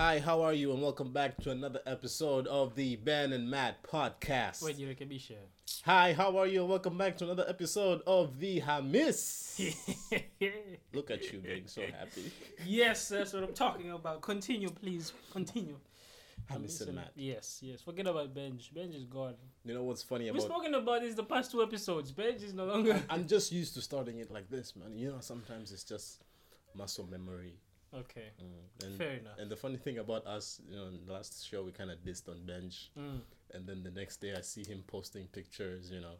Hi, how are you? And welcome back to another episode of the Ben and Matt podcast. Wait, jirekebishe. Hi, how are you? And welcome back to another episode of the Hamis. Look at you being so happy. yes, that's what I'm talking about. Continue, please. Continue. Hamis and Matt. Yes, yes. Forget about Benj. Benj is gone. You know what's funny We've about spoken about this the past two episodes. Benj is no longer. I'm just used to starting it like this, man. You know, sometimes it's just muscle memory. Okay, Mm. And, fair enough. and the funny thing about us, you know, in the last show we kind of dissed on Benj, Mm. and then the next day I see him posting pictures, you know,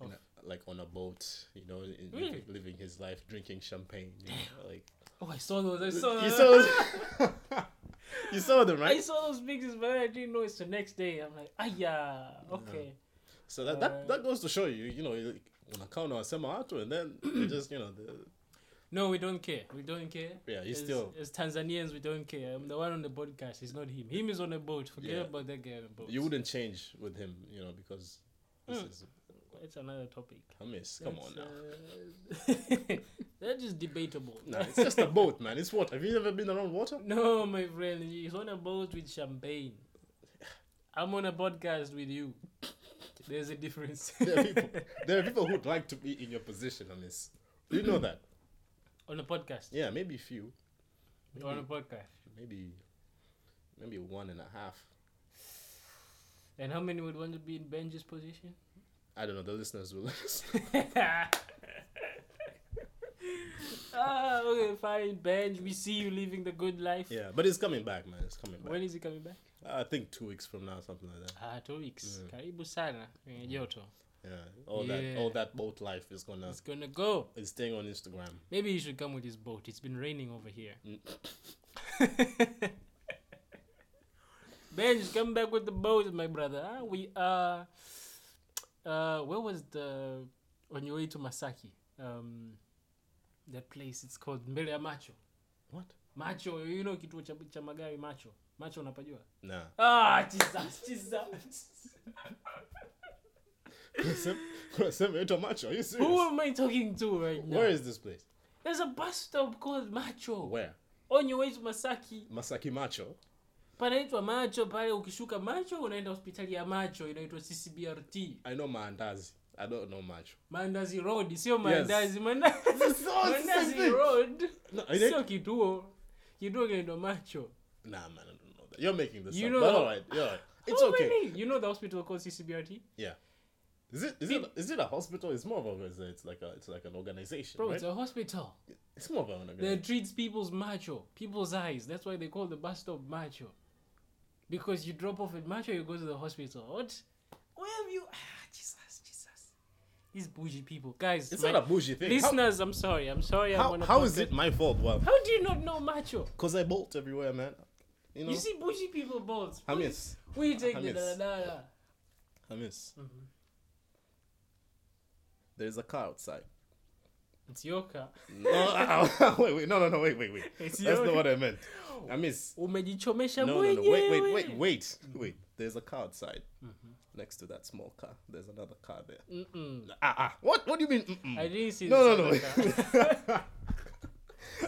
a- like on a boat, you know, in, Really? living, his life, drinking champagne. You know, like Oh, I saw those. I saw. you saw, you saw them, right? I saw those pictures, but I didn't know it's the next day. I'm like, ah, yeah, okay. So that, Uh, that that goes to show you, you know, unakaona wasema watu, and then just, you know, the, No, we don't care. We don't care. yeah, he's as, still. as Tanzanians, we don't care. I'm the one on the podcast. It's not him. Him is on a boat. Forget Yeah. about that guy on a boat. You wouldn't change with him, you know, because this Mm. is It's another topic. Hamis. Come on now. now. That's just debatable. Nah, it's just a boat, man. It's water. Have you ever been around water? no, my friend. He's on a boat with champagne. I'm on a podcast with you. There's a difference. There are people. There are people who'd like to be in your position, Hamis. Do you know that? On the podcast. Yeah, maybe few. On the podcast. maybe, maybe one and a half. And how many would want to be in Benji's position? I don't know. The listeners will. Listen. Ah, okay, fine. Benj, we see you living the good life. yeah, but it's coming back, man. It's coming back. When is it coming back? I think two weeks from now, something like that. Ah, two weeks. Mm. Karibu sana. joto. Yeah, all that, all that boat life is gonna. It's gonna go. It's staying on Instagram. Maybe you should come with his boat. It's been raining over here. Mm. Benj, come back with the boat, my brother. Ah, we are. Uh, where was the on your way to Masaki? Um, that place. It's called Mbele ya Macho. What? Macho, you know kituo cha, cha magari Macho. Macho unapajua? Nah. Ah, Jesus, Jesus. Ito macho. Are you Who am I talking to right now? Where is this place? There's a bus stop called Macho. Where? On your way to Masaki. Masaki Macho. panaitwa macho pale ukishuka macho unaenda hospitali ya macho inaitwa ccbrt I know Mandazi. I don't know Macho. mandazi road sio mandazi Manda- It's all the same mandazi thing. road No, I sio kituo kituo kinaitwa macho Nah, man, I don't know that. You're making this You up. know But the- alright, you're alright. It's Oh, okay. you know the hospital called ccbrt Yeah. Is it is it is it a hospital? It's more of a it's, like a it's like an organization, bro right? it's a hospital It's more of an that treats people's macho people's eyes that's why they call the bus stop macho because you drop off at macho you go to the hospital what where have you ah jesus jesus these bougie people guys It's my- not a bougie thing. How, Listeners, I'm sorry. I'm sorry. I'm how, a how is it my fault? Well, How do you not know macho? because I bolt everywhere, man. You know, You see bougie people balls. Hamis, We take the Hamis. da da da. Hamis. Mhm. There's a car outside. It's your car. No, wait, wait, no, no, no, wait, wait, wait. It's That's not what I meant. Hamis. Umejichomesha No, no, no. Wait, wait, wait, wait, wait. There's a car outside. Mhm. Next to that small car, there's another car there. Mm-mm. Ah, ah. What? What do you mean? Mm-mm? I didn't see No, no, no.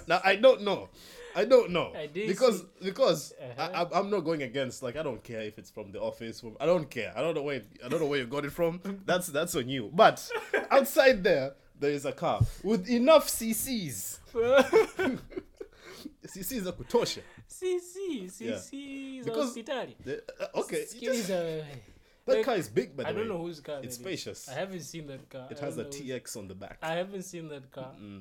now I don't know. I don't know I because see- because Uh-huh. I, I'm- I'm not going against. Like I don't care if it's from the office. From I don't care. I don't know where I don't know where you got it from. That's that's on you. But outside there, there is a car with enough CCs. CCs za kutosha. CC, Yeah. CC za hospitali. Uh, okay, just- that Like, car is big, by the I don't way. know whose car It's that is. spacious. I haven't seen that car. It I has a don't TX on the back. I haven't seen that car. Mm.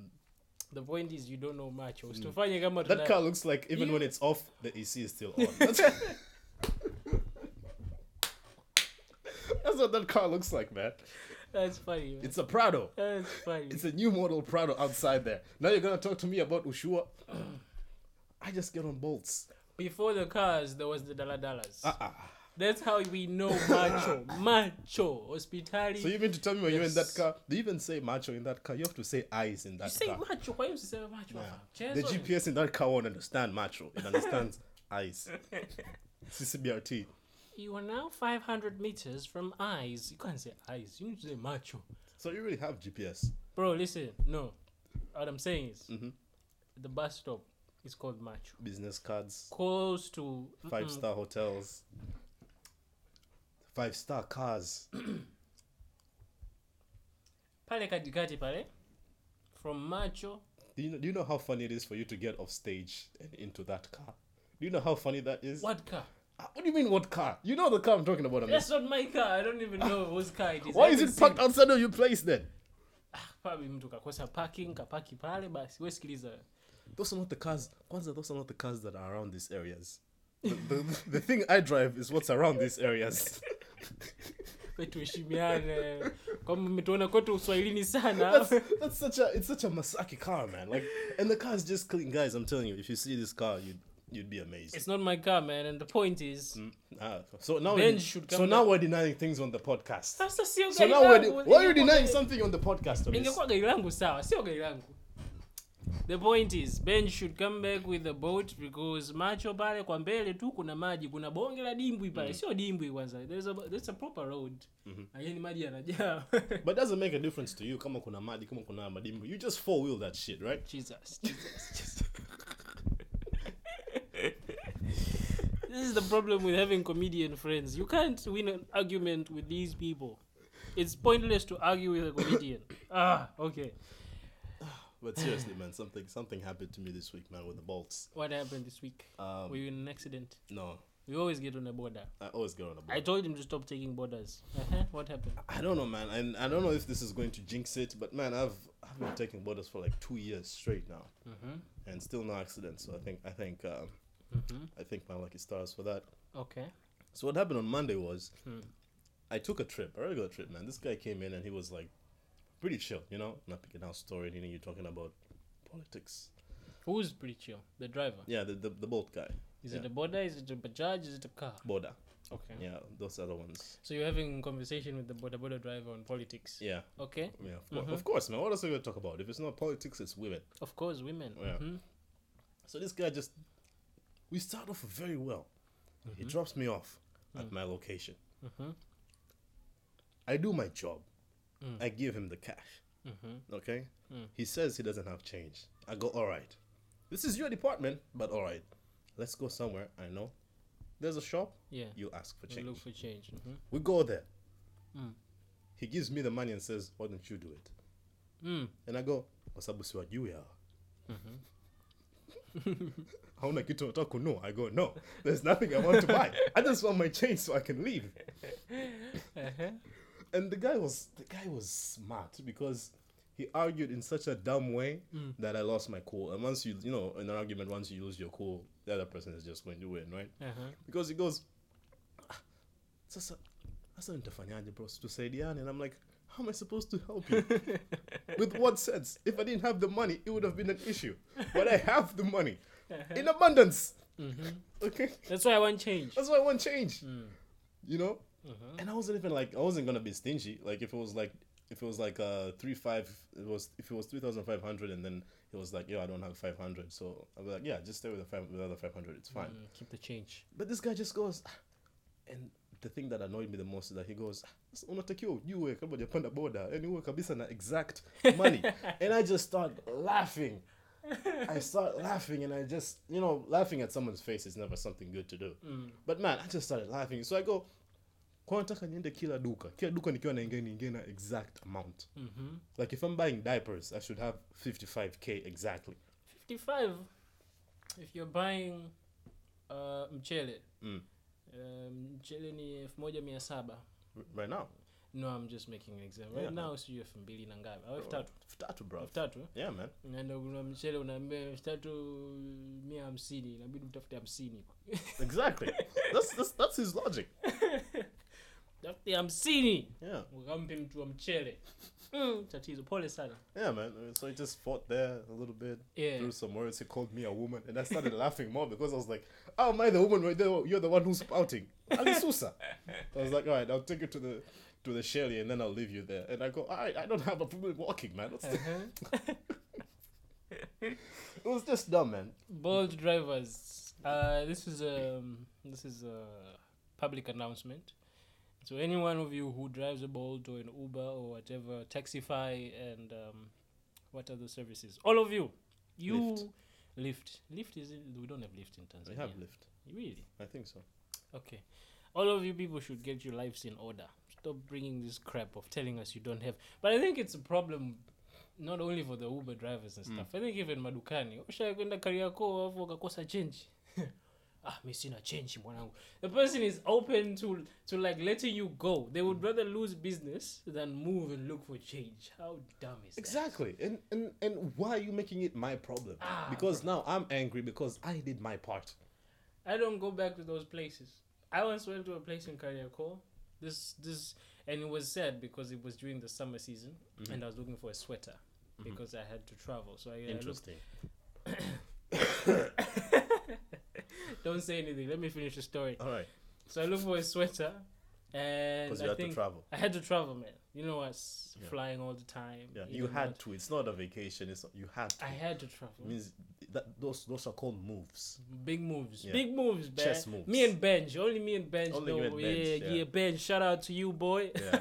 The point is you don't know much. Usitufanye kama That car looks like even You- when it's off, the AC is still on. That's, that's what that car looks like, man. That's funny. Man. It's a Prado. That's funny. It's a new model Prado outside there. Now you're gonna talk to me about Ushua. I just get on bolts. Before the cars, there was the daladalas. Uh uh That's how we know macho. macho. Hospitality. So you mean to tell me when you're in that car, they even say macho in that car? You have to say eyes in that car. You say macho. Why you say macho? Yeah. The GPS in that car won't understand macho. It understands eyes. CCBRT. You are now 500 meters from eyes. You can't say eyes. You need to say macho. So you really have GPS. Bro, listen. No. What I'm saying is, Mhm. the bus stop is called macho. business cards, Close to five star hotels, five star cars. pale katikati pale from macho Do you know, do you know how funny it is for you to get off stage and into that car? Do you know how funny that is? what car Ah, What do you mean, what car? You know the car I'm talking about. I mean. that's not my car i don't even know whose car it is Why I is it parked outside of your place then? probably mtu kakosa parking kapaki pale basi we sikiliza Those are not the cars. Those are not the cars that are around these areas. The, the, the thing I drive is what's around these areas. tuheshimiane kwamba umetuona kwetu uswahilini sana That's, that's such a it's such a Masaki car, man. Like, and the car is just clean, guys. I'm telling you, if you see this car, you'd you'd be amazed. it's not my car man and the point is Mm, ah, so now we, should come so now we're denying things on the podcast. sasa sio So now we're de- why are you denying something on the podcast? Otis? gari langu sawa sio gari langu the point is ben should come back with the boat because macho pale kwa mbele tu kuna maji kuna bonge la dimbwi pale. Sio dimbwi kwanza there's a, there's a proper road. Lakini maji yanajaa. But doesn't make a difference to you. Kama kuna maji, kama kuna madimbu. You just four wheel that shit, right? jesus jesus jesus. This is the problem with having comedian friends. You can't win an argument with these people. It's pointless to argue with a comedian. Ah okay But seriously, man, something something happened to me this week, man, with the bolts. what happened this week Um, were you in an accident no, We always get on a boda. I always get on a I I told him to stop taking bodas. Uh-huh. What happened? I don't know, man, and I don't know if this is going to jinx it, but man, I've I've been taking bodas for like two years straight now, Mm-hmm. and still no accidents. So I think I think um, Mm-hmm. I think my lucky stars for that. Okay. So what happened on Monday was Hmm. I took a trip, a regular trip, man. This guy came in and he was like pretty chill, you know, not picking out story, You know, you're talking about politics. Who's pretty chill? The driver. Yeah, the the, the boat guy, Is Yeah. it the boda? Is it the bajaj? Is it the car? boda. Okay. Yeah, those other ones. So you're having conversation with the boda driver on politics. Yeah, Okay. yeah, of, Mhm. of course, man. What else are we gonna talk about? If it's not politics, it's women. Of course, women. Yeah. Mhm. So this guy just we start off very well. He drops me off at my location. Mhm. I do my job. Mm. I give him the cash. Mhm. Okay. Mm. He says he doesn't have change. I go, all right. This is your department, but all right. Let's go somewhere. I know. There's a shop. Yeah. You ask for We change. look for change. Mhm. We go there. Mm. He gives me the money and says, "Why don't you do it?" Mm. And I go, "Kwa sababu siwajui hawa." Mhm. hauna kitu nataka i go no there's nothing i want to buy i just want my change so i can leave Uh-huh. And the guy was the guy was smart because he argued in such a dumb way Mm. that i lost my cool and once you you know in an argument once you lose your cool the other person is just going to win right Uh-huh. because he goes "Ah, sasa sasa nitafanyaje bro tusaidiane and i'm like how am i supposed to help you with what sense if i didn't have the money it would have been an issue but i have the money in abundance Mhm. okay That's why I want change. That's why I want change. Mm. You know? Mhm. And I wasn't even like I wasn't gonna be stingy. Like if it was like if it was like uh three five it was if it was three thousand five hundred and then it was like, yo, I don't have five hundred. So I'll be like, Yeah, just stay with the five with the other five hundred, it's fine. Mm, keep the change. But this guy just goes "Ah." and the thing that annoyed me the most is that he goes, unatakiwa ujue kama hujapanda boda yani uwe kabisa na exact money and I just start laughing I start laughing and I just you know laughing at someone's face is never something good to do Mm. but man, I just started laughing. So I go, kwa nataka niende kila duka. Kila duka nikiwa naingia niingie na exact amount. Mhm. Like if I'm buying diapers, I should have 55k exactly. 55 if you're buying uh, mchele Mm. uh, mchele ni 1700 R- Right now. no i'm just making an example right Yeah. now sio elfu mbili na ngapi au elfu tatu Elfu tatu, bro. elfu tatu Yeah, man. naenda kuna mchele unaambia elfu tatu mia hamsini inabidi utafute hamsini Exactly. that's, that's that's his logic. Tafute hamsini Yeah. ukampe mtu wa mchele mm, tatizo pole sana Yeah, man. So I just fought there a little bit. Yeah. Threw some words. He called me a woman, and I started laughing more because I was like, "Oh, am I the woman right there? You're the one who's spouting." Ali Susa. I was like, "All right, I'll take you to the to the Shelly, and then I'll leave you there." And I go, "All right, I don't have a problem walking, man. What's the uh-huh. It was just dumb, man. Bolt drivers uh, this is um this is a public announcement so any one of you who drives a bolt or an uber or whatever taxify and um, what other services all of you you Lyft. Lyft. Lyft is in, we don't have Lyft in Tanzania. We have lift. Really? I think so. Okay. All of you people should get your lives in order. Stop bringing this crap of telling us you don't have. But I think it's a problem not only for the Uber drivers and Mm. stuff. I think even madukani. Usha kwenda Kariakoo alafu ukakosa change. ah, sina change mwanangu. The person is open to to like letting you go. They Mm. would rather lose business than move and look for change. How dumb is that? Exactly. And, and and why are you making it my problem? Ah, because now I'm angry because I did my part. I don't go back to those places. I once went to a place in Kariakoo. This this and it was sad because it was during the summer season Mhm. and I was looking for a sweater Mhm. because I had to travel. So I, I looked, Interesting. Don't say anything. Let me finish the story. All right. So I look for a sweater and Because I had think to travel. I had to travel, man. You know us Yeah. flying all the time. Yeah. You and had to. It's not a vacation. It's you had to. I had to travel. It means that those those are called moves. Big moves, Yeah. big moves, man. Chess moves. Me and Benj, only me and Benj. Only you and Benj, yeah, yeah. yeah, Benj. Shout out to you, boy. Yeah.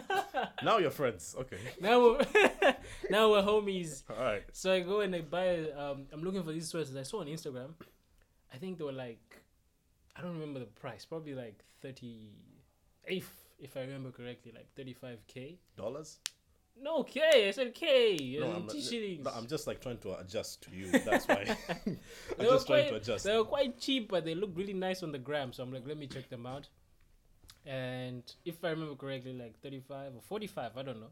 now you're friends. Okay. now we're now we're homies. All right. So I go and I buy. Um, I'm looking for these sweaters. I saw on Instagram. I think they were like, I don't remember the price. Probably like thirty, if if I remember correctly, like thirty five k. Dollars? No K. I said K. No, I'm, T shillings. no, I'm just like trying to adjust to you. That's why. I'm just trying quite- to adjust. They were quite cheap, but they look really nice on the gram. So I'm like, let me check them out. And if I remember correctly, like 35 or 45, I don't know.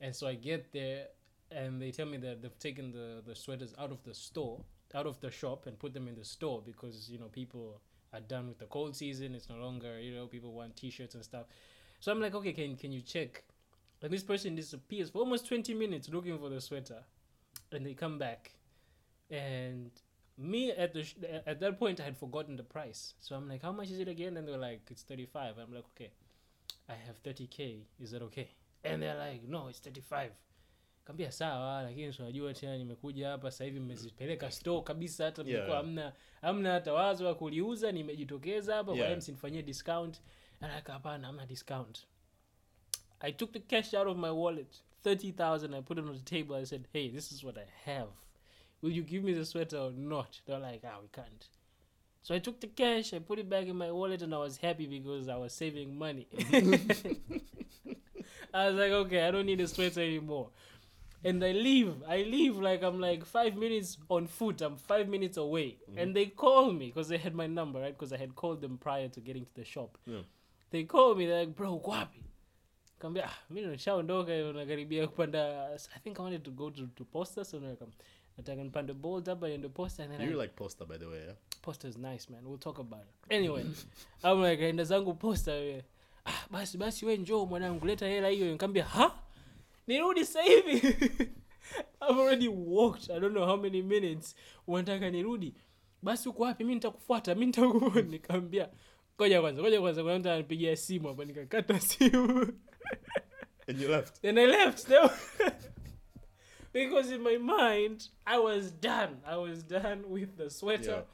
And so I get there, and they tell me that they've taken the the sweaters out of the store, out of the shop, and put them in the store because you know people are done with the cold season. It's no longer you know people want t-shirts and stuff. So I'm like, okay, can can you check? And this person disappears for almost 20 minutes looking for the sweater, and they come back, and me at the sh- at that point I had forgotten the price. So I'm like, how much is it again? And they're like, it's 35. I'm like, okay, I have 30k. Is that okay? And they're like, no, it's 35. Kambia sawa, lakini si unajua tena nimekuja hapa sasa hivi mmezipeleka store kabisa, hata Yeah. mlikuwa hamna hamna hata wazo wa kuliuza, nimejitokeza hapa, kwa hiyo msinifanyie discount. Like, hapana, hamna discount. I took the cash out of my wallet, 30,000. I put it on the table. I said, hey, this is what I have. Will you give me the sweater or not? They're like, ah, we can't. So I took the cash, I put it back in my wallet, and I was happy because I was saving money. I was like, okay, I don't need a sweater anymore. And I leave. I leave like I'm like five minutes on foot. I'm five minutes away. And they call me because they had my number, right? Because I had called them prior to getting to the shop. Yeah. They call me, they're like, bro, wapi? Kambia, ah, mi nishaondoka nakaribia kupanda I think I wanted to go to, to posta so like, nataka nipande bolt hapa niende posta and then I You like poster, by the way, yeah? posta is nice man we'll talk about it anyway i'm like enda zangu posta we ah, basi basi we njoo mwanangu leta hela hiyo nikamwambia ha nirudi sasa hivi i've already walked i don't know how many minutes unataka nirudi basi uko wapi mi nitakufuata mi nitaku nikamwambia ngoja kwanza ngoja kwanza kuna mtu ananipigia simu hapa nikakata simu And you left. then I left. No. because in my mind, I was done. I was done with the sweater.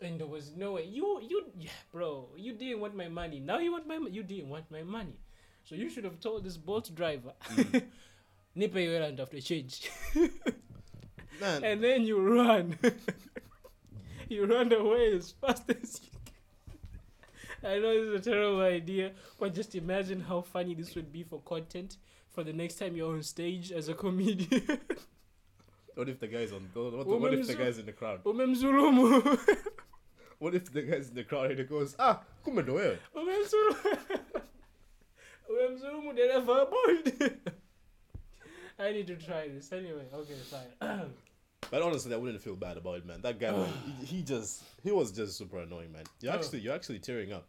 And there was no way. You, you, yeah, bro, you didn't want my money. Now you want my You didn't want my money. So you should have told this Bolt driver, mm. Nipe hiyo hela nitafute change. And then you run. you run away as fast as you can. I know this is a terrible idea, but just imagine how funny this would be for content for the next time you're on stage as a comedian. what if the guy's on? What, what, what if the guy's in the crowd? Umemzulumu. What if the guy's in the crowd and he goes, ah, kumbe ndo wewe? Umemzulumu. Umemzulumu dereva wa Bolt. I need to try this. Anyway, okay, fine. But honestly, I wouldn't feel bad about it, man. That guy, he, he just, he was just super annoying, man. You're Oh. actually, you're actually tearing up.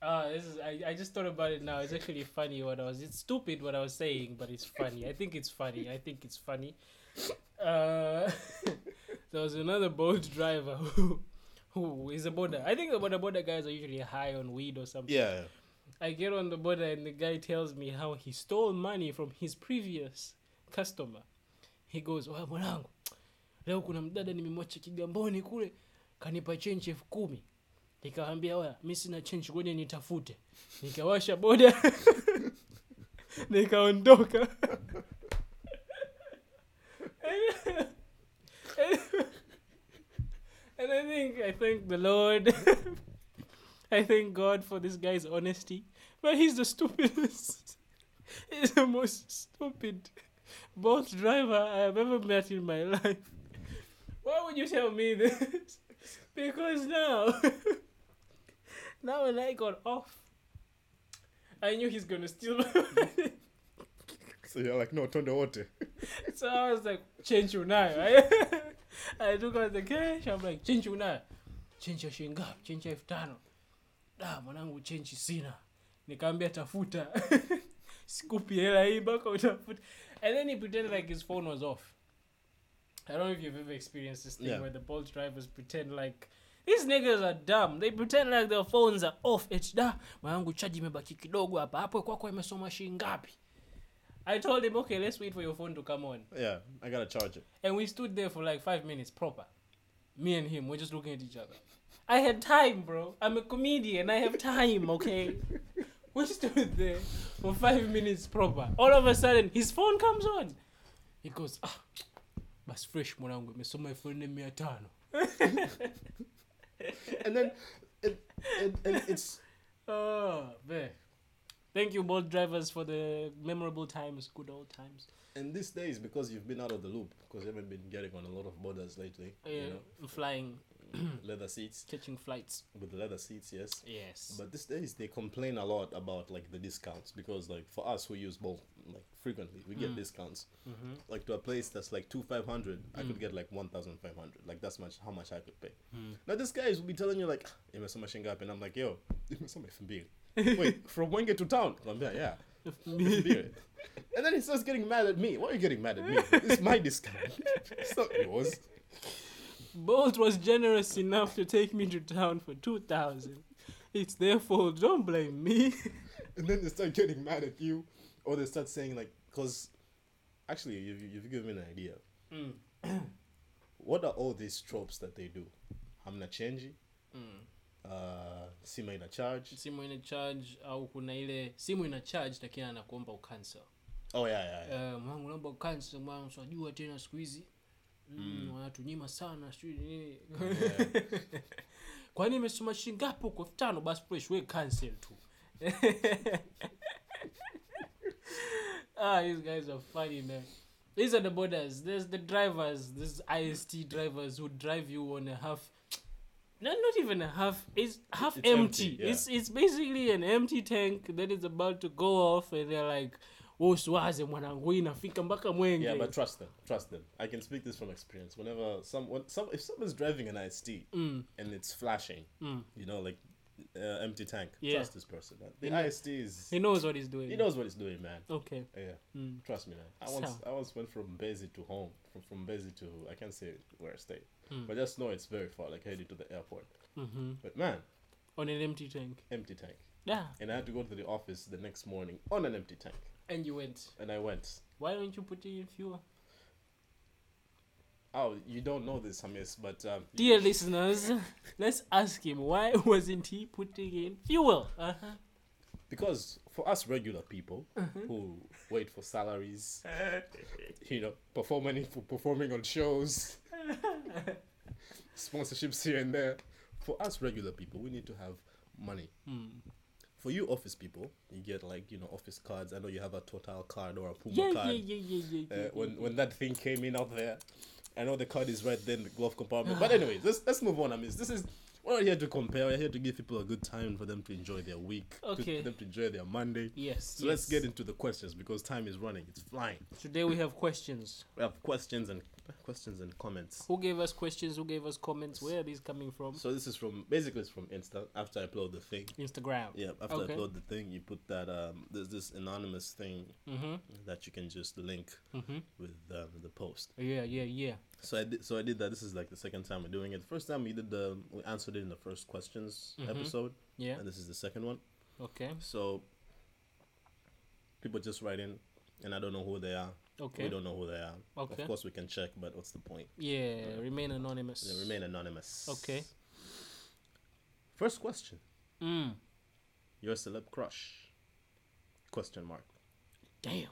Ah, this is I, I just thought about it now. It's actually funny what I was it's stupid what I was saying, but it's funny. I think it's funny. I think it's funny. Uh there was another boat driver who who is a boda. I think the boda boda guys are usually high on weed or something. Yeah. I get on the boda and the guy tells me how he stole money from his previous customer. He goes, "Wa mwanangu, leo kuna mdada nimemwacha Kigamboni kule, kanipa change elfu kumi." Nikamwambia, "Oya, mimi sina change, ngoja nitafute." Nikawasha boda. Nikaondoka. think I thank the Lord. I thank God for this guy's honesty. But he's the stupidest. He's the most stupid boat driver I have ever met in my life. Why would you tell me this? Because now, now when I got off, I knew he's gonna steal my money. So you're like, no, turn the water. So I was like, change unayo. I, I took out the cash. I'm like, change unayo. Change ya shilingi ngapi? Change ya elfu tano. Da, mwanangu change sina. Nikaambia tafuta. Sikupi hela hii mpaka utafuta. And then he pretended like his phone was off. I don't know if you've ever experienced this thing Yeah. where the Bolt drivers pretend like these niggas are dumb. They pretend like their phones are off. It's da, mwanangu charge imebaki kidogo hapa. Hapo kwako imesoma shilingi ngapi? I told him, okay, let's wait for your phone to come on. Yeah, I gotta charge it. And we stood there for like five minutes proper. Me and him, we're just looking at each other. I had time, bro. I'm a comedian. I have time, okay? we stood there for five minutes proper. All of a sudden, his phone comes on. He goes, ah, bas fresh mwanangu, imesoma elfu nne mia tano. And then it, it, and it's Oh, man. Thank you, Bolt drivers, for the memorable times, good old times. and these days because you've been out of the loop because you haven't been getting on a lot of bodas lately. Yeah, You know, flying, leather seats catching flights. with leather seats, yes. Yes. But these days they complain a lot about like the discounts because like for us who use both like frequently we get Mm. discounts mm-hmm. like to a place that's like two five hundred I Mm. could get like one thousand five hundred like that's much how much I could pay. Mm. Now this guys will be telling you like imesoma shingapi and I'm like yo imesoma elfu mbili. Wait from Mwenge to town? I'm like yeah. and then he starts getting mad at me. Why are you getting mad at me? It's my discount. it's not yours. Bolt was generous enough to take me to town for 2000 It's their fault. Don't blame me. and then they start getting mad at you, or they start saying like, because actually you've, you've given me an idea. Mm. What are all these tropes that they do? Hamna chenji, Mm. uh, sima ina charge. simu ina charge au kuna ile simu ina charge lakini anakuomba ucancel Oh yeah, yeah, yeah. uh, mwangu naomba ucancel mwangu unajua tena siku hizi mm, wanatunyima sana sijui nini. Kwani imesoma shingapi huko? Elfu tano basi fresh we cancel tu. Ah these guys are funny man. These are the bodas. There's the drivers these ist drivers who drive you on a half not, not even a half it's half It's empty, empty, yeah. it's it's basically an empty tank that is about to go off and they're like usiwaze mwanangu hii inafika mpaka mwenge Yeah, but trust them. Trust them. I can speak this from experience. Whenever someone, some, if someone's driving an IST mm, and it's flashing, mm. you know, like uh, empty tank, Yeah. trust this person. Man. The He know- IST is he knows what he's doing he knows what he's doing, man. okay Yeah, mm. trust me, man. I once So- I once went from Mbezi to home, from from Mbezi to I can't say where I stayed, Mm. but just know it's very far, like headed to the airport. hmm But man, on an empty tank empty tank, yeah and I had to go to the office the next morning on an empty tank, and you went and I went. why don't you put in fuel Oh, you don't know this, Hamis, but um, dear listeners let's ask him why wasn't he putting in fuel uh-huh. because for us regular people Mm-hmm. who wait for salaries, you know, performing for performing on shows, sponsorships here and there. For us regular people, we need to have money. Mm. For you office people, you get like you know office cards. I know you have a Total card or a Puma yeah, card. yeah yeah yeah yeah Uh, yeah, when yeah, when that thing came in out there, I know the card is right there in the glove compartment. but anyways, let's let's move on. I mean, this is we're not here to compare. We're here to give people a good time for them to enjoy their week, Okay. for them to enjoy their Monday. yes So let's get into the questions because time is running. It's flying. today we have questions We have questions and questions and comments. who gave us questions who gave us comments where are these coming from So this is from basically it's from Insta. After I upload the thing, instagram yeah. After Okay. I upload the thing, you put that um. There's this anonymous thing mm-hmm that you can just link mm-hmm with um, the post. yeah yeah yeah So I did. So I did that. This is like the second time we're doing it. The first time we did the we answered it in the first questions Mhm. episode, yeah and this is the second one. okay So people just write in, and I don't know who they are. Okay We don't know who they are. Okay. Of course, we can check, but what's the point? yeah remain anonymous They remain anonymous. Okay. First question: mm. Your celeb crush? Question mark. damn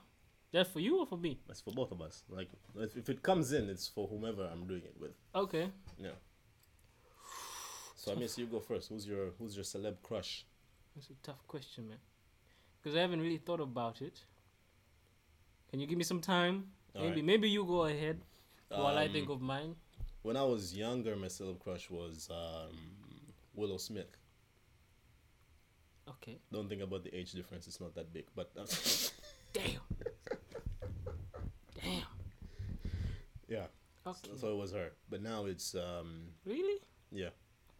That's for you or for me That's for both of us. Like, if, if it comes in, it's for whomever I'm doing it with. okay Yeah. So I mean, so you go first. Who's your Who's your celeb crush? That's a tough question, man. Because I haven't really thought about it. Can you give me some time? maybe Alright. maybe you go ahead while I Um, think of mine. When I was younger, my celeb crush was um, Willow Smith. Okay. Don't think about the age difference; it's not that big. But uh, Damn. Damn. yeah, Okay. so, so it was her. But now it's um, really? yeah.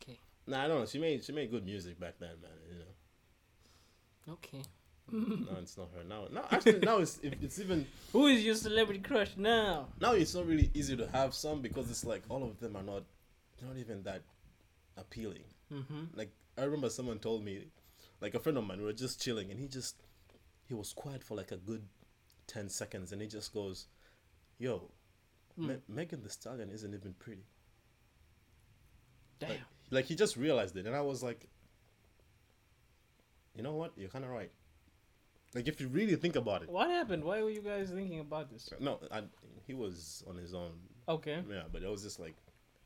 Okay. Nah, I don't know. She made she made good music back then, man. You know. Okay. No, it's not her now. No, actually, now it's it's even Who is your celebrity crush now? now it's not really easy to have some because it's like all of them are not not even that appealing. Mm-hmm. Like I remember someone told me, like a friend of mine, we were just chilling and he just he was quiet for like a good ten seconds and he just goes, "Yo, Hmm. Me- Megan Thee Stallion isn't even pretty." Damn. Like, like he just realized it, and I was like, "You know what? You're kind of right." Like if you really think about it, What happened? Why were you guys thinking about this? no, I, he was on his own, Okay. yeah, but it was just like,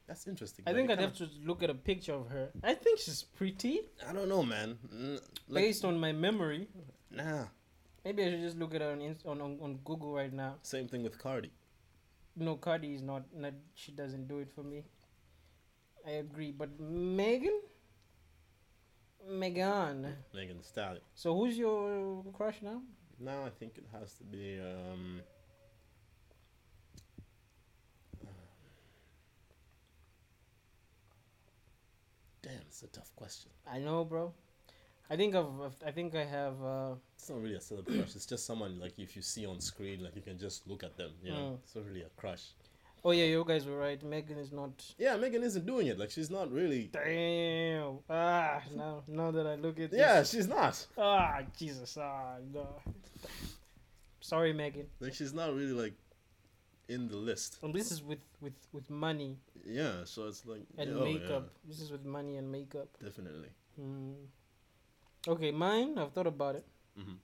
that's interesting. I think I'd have to look at a picture of her. I think she's pretty I don't know, man. Like, based on my memory. nah. Maybe I should just look at her on on, on on Google right now. Same thing with Cardi. No, Cardi is not. Not she doesn't do it for me. I agree, but Megan. Megan. Megan Stallion. So who's your crush now? Now I think it has to be um Damn, it's a tough question. I know, bro. I think I've- I think I have. Uh, It's not really a celeb crush. It's just someone like if you see on screen, like you can just look at them. You know, Mm. it's not really a crush. Oh yeah, you guys were right. Megan is not. Yeah, Megan isn't doing it. Like she's not really. Damn. Ah, now now that I look at this. Yeah, she's not. Ah, Jesus. Ah, no. Sorry, Megan. Like she's not really like in the list. And this is with with with money Yeah, so it's like and oh, yeah, makeup. This is with money and makeup. definitely. Hmm. Okay, mine. I've thought about it. Mm-hmm.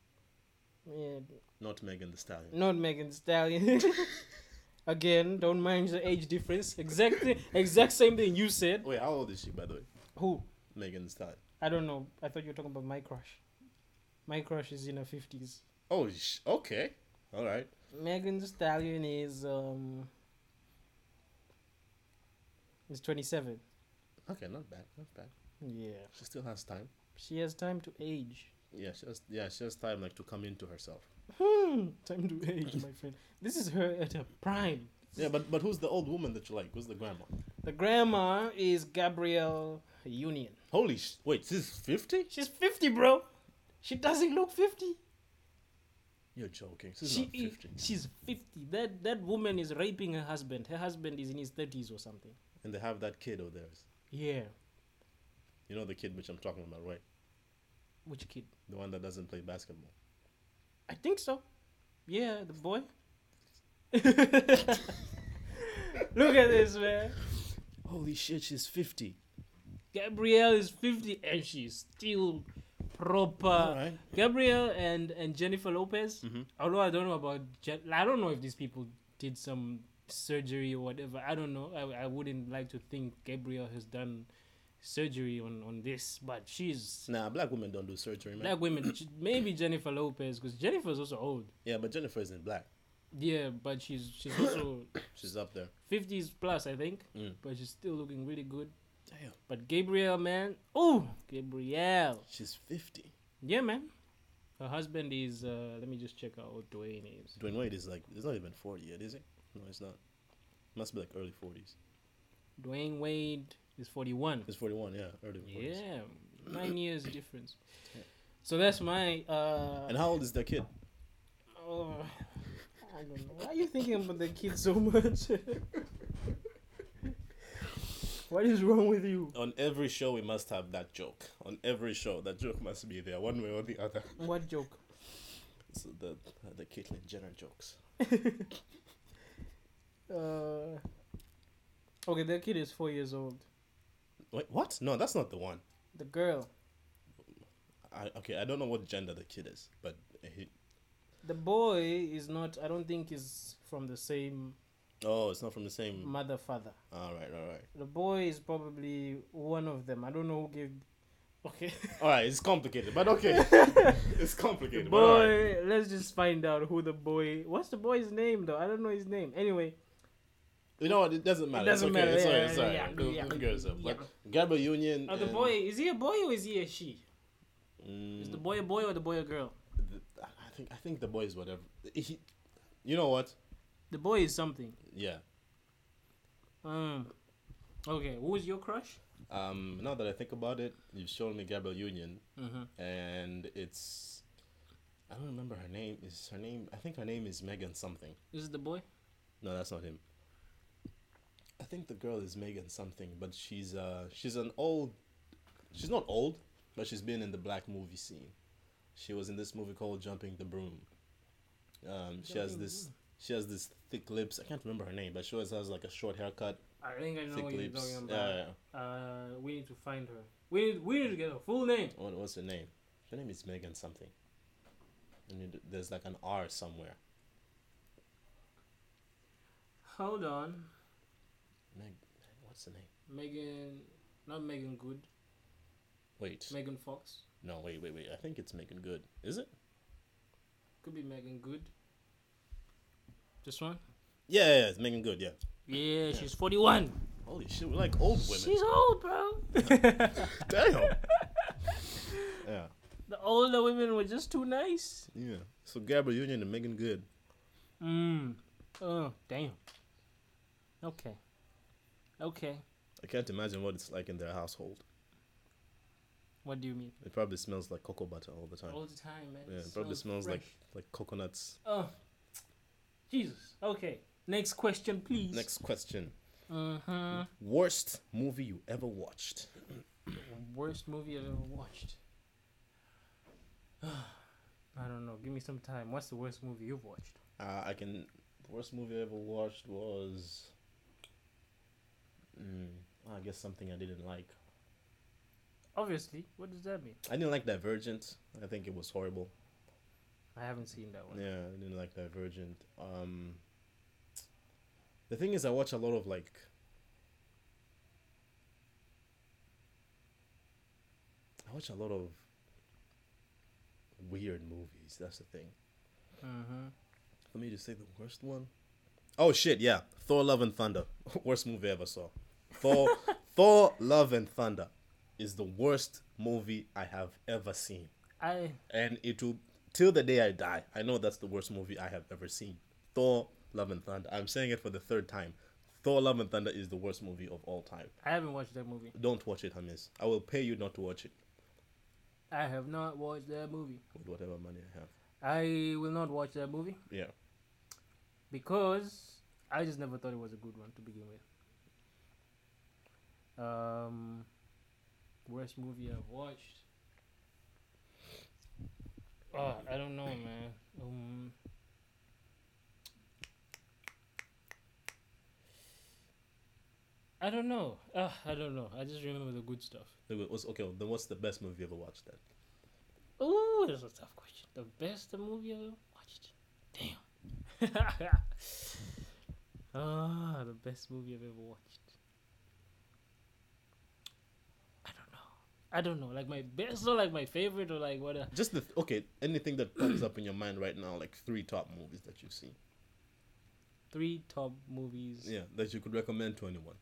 Yeah, Not Megan Thee Stallion. not Megan Thee Stallion. Again, don't mind the age difference. Exactly, exact same thing you said. Wait, how old is she by the way? Who? Megan Thee Stallion. I don't know. I thought you were talking about my crush. My crush is in her fifties. Oh, sh- okay. All right. Megan Thee Stallion is um. Is twenty seven. Okay, not bad, not bad. Yeah, She still has time. she has time to age. Yeah, she has. Yeah, she has time like to come into herself. Hmm, time to age, my friend. This is her at her prime. Yeah, but but who's the old woman that you like? Who's the grandma? The grandma is Gabrielle Union. Holy sh! Wait, she's fifty? She's 50, bro. She doesn't look 50. You're joking. She's She not is, fifty. she's 50. That that woman is raping her husband. Her husband is in his 30s or something. And they have that kid of theirs. Yeah. You know the kid which I'm talking about, right? Which kid? The one that doesn't play basketball. I think so. Yeah, the boy. Look at this, man. Holy shit, she's fifty. Gabrielle is 50 and she's still proper. Right. Gabrielle and and Jennifer Lopez. Mhm. Although I don't know about, Jen- I don't know if these people did some surgery or whatever. I don't know. I, I wouldn't like to think Gabrielle has done surgery on on this, but she's Nah, black women don't do surgery, man. black women. Maybe Jennifer Lopez because Jennifer's also old. Yeah, but Jennifer isn't black. Yeah, but she's she's also She's up there. fifties plus, I think. Mm. But she's still looking really good. Damn. But Gabrielle, man, oh Gabrielle, She's fifty. yeah, man. Her husband is. uh Let me just check out what Dwyane is. Dwyane Wade is like, he's not even forty yet, is it? No, it's not. Must be like early forties. Dwyane Wade is forty-one. He's forty-one. Yeah, early forties. Yeah, nine years difference. So that's my. uh And how old is that kid? Oh, I don't know. Why are you thinking about the kid so much? what is wrong with you? On every show, we must have that joke. On every show, that joke must be there, one way or the other. What joke? So the the Caitlyn Jenner jokes. Uh, okay, the kid is four years old. Wait, what? No, that's not the one. The girl, I okay, I don't know what gender the kid is, but he, the boy is not. I don't think is from the same Oh, it's not from the same. mother father. All right, all right, The boy is probably one of them. I don't know who gave. Okay. all right. It's complicated, but okay. it's The complicated. but all right. boy. Let's just find out who the boy. What's the boy's name though? I don't know his name. Anyway, You know what? It doesn't matter. It doesn't okay. matter, It's yeah, alright. It's yeah, alright. yeah, Who- yeah, yeah. But Gabrielle Union. oh, the and- boy is he a boy or is he a she? Mm, Is the boy a boy or the boy a girl? th- I think I think the boy is whatever. He, you know what? The boy is something. Yeah. Um. Okay, who was your crush? Um. Now that I think about it, you've shown me Gabrielle Union, Mm-hmm. and it's. I don't remember her name. Is her name? I think her name is Megan something. Is it the boy? No, that's not him. I think the girl is Megan something, but she's uh she's an old. She's not old, but she's been in the black movie scene. She was in this movie called Jumping the Broom. Um, she has this. She has this thick lips. I can't remember her name, but she always has like a short haircut, I think I know what you're talking about. yeah, yeah. Uh, we need to find her. We need we need to get her full name. What, what's her name? Her name is Megan something. And there's like an R somewhere. Hold on, Meg. What's the name? Megan, not Meagan Good, Wait. Megan Fox. no, wait, wait, wait. I think it's Meagan Good. Is it? Could be Meagan Good. This one? Yeah, yeah, it's Meagan Good. Yeah. Yeah, she's 41. Holy shit, we're like old women. She's old, bro. Damn. yeah. the older women were just too nice. Yeah. So Gabrielle Union and Meagan Good. Mm. Oh, damn. Okay. Okay. I can't imagine what it's like in their household. What do you mean? It probably smells like cocoa butter all the time. All the time, man. yeah, it probably smells like like coconuts. Oh, Jesus. Okay. Next question, please. Next question. Mm-hmm. Worst movie you ever watched? Worst movie I've ever watched. I don't know. Give me some time. What's the worst movie you've watched? Uh, I can. The worst movie I ever watched was. Mm, I guess something I didn't like. Obviously. What does that mean? I didn't like Divergent. I think it was horrible. I haven't seen that one. Yeah, I didn't like Divergent. Um, the thing is, I watch a lot of like. I watch a lot of weird movies. That's the thing. Mm-hmm. For me to say the worst one. Oh shit! Yeah, Thor: Love and Thunder, worst movie I ever saw. Thor, Thor: Love and Thunder, is the worst movie I have ever seen, I and it will till the day I die. I know that's the worst movie I have ever seen. Thor: Love and Thunder. I'm saying it for the third time. Thor: Love and Thunder is the worst movie of all time. I haven't watched that movie. Don't watch it, Hamis. I will pay you not to watch it I have not watched that movie. with whatever money I have. I will not watch that movie Yeah. because I just never thought it was a good one to begin with. Um, worst movie I've watched. Oh, I don't know, man. Um, I don't know. Uh, I don't know. I just remember the good stuff. What's okay? Then what's the best movie you ever watched? Then Ooh, that's a tough question. The best movie I've ever watched. Damn. ah, the best movie I've ever watched. I don't know. I don't know. Like my best or like my favorite or like whatever. Just the okay. Anything that pops up in your mind right now, like three top movies that you've seen. three top movies Yeah, that you could recommend to anyone.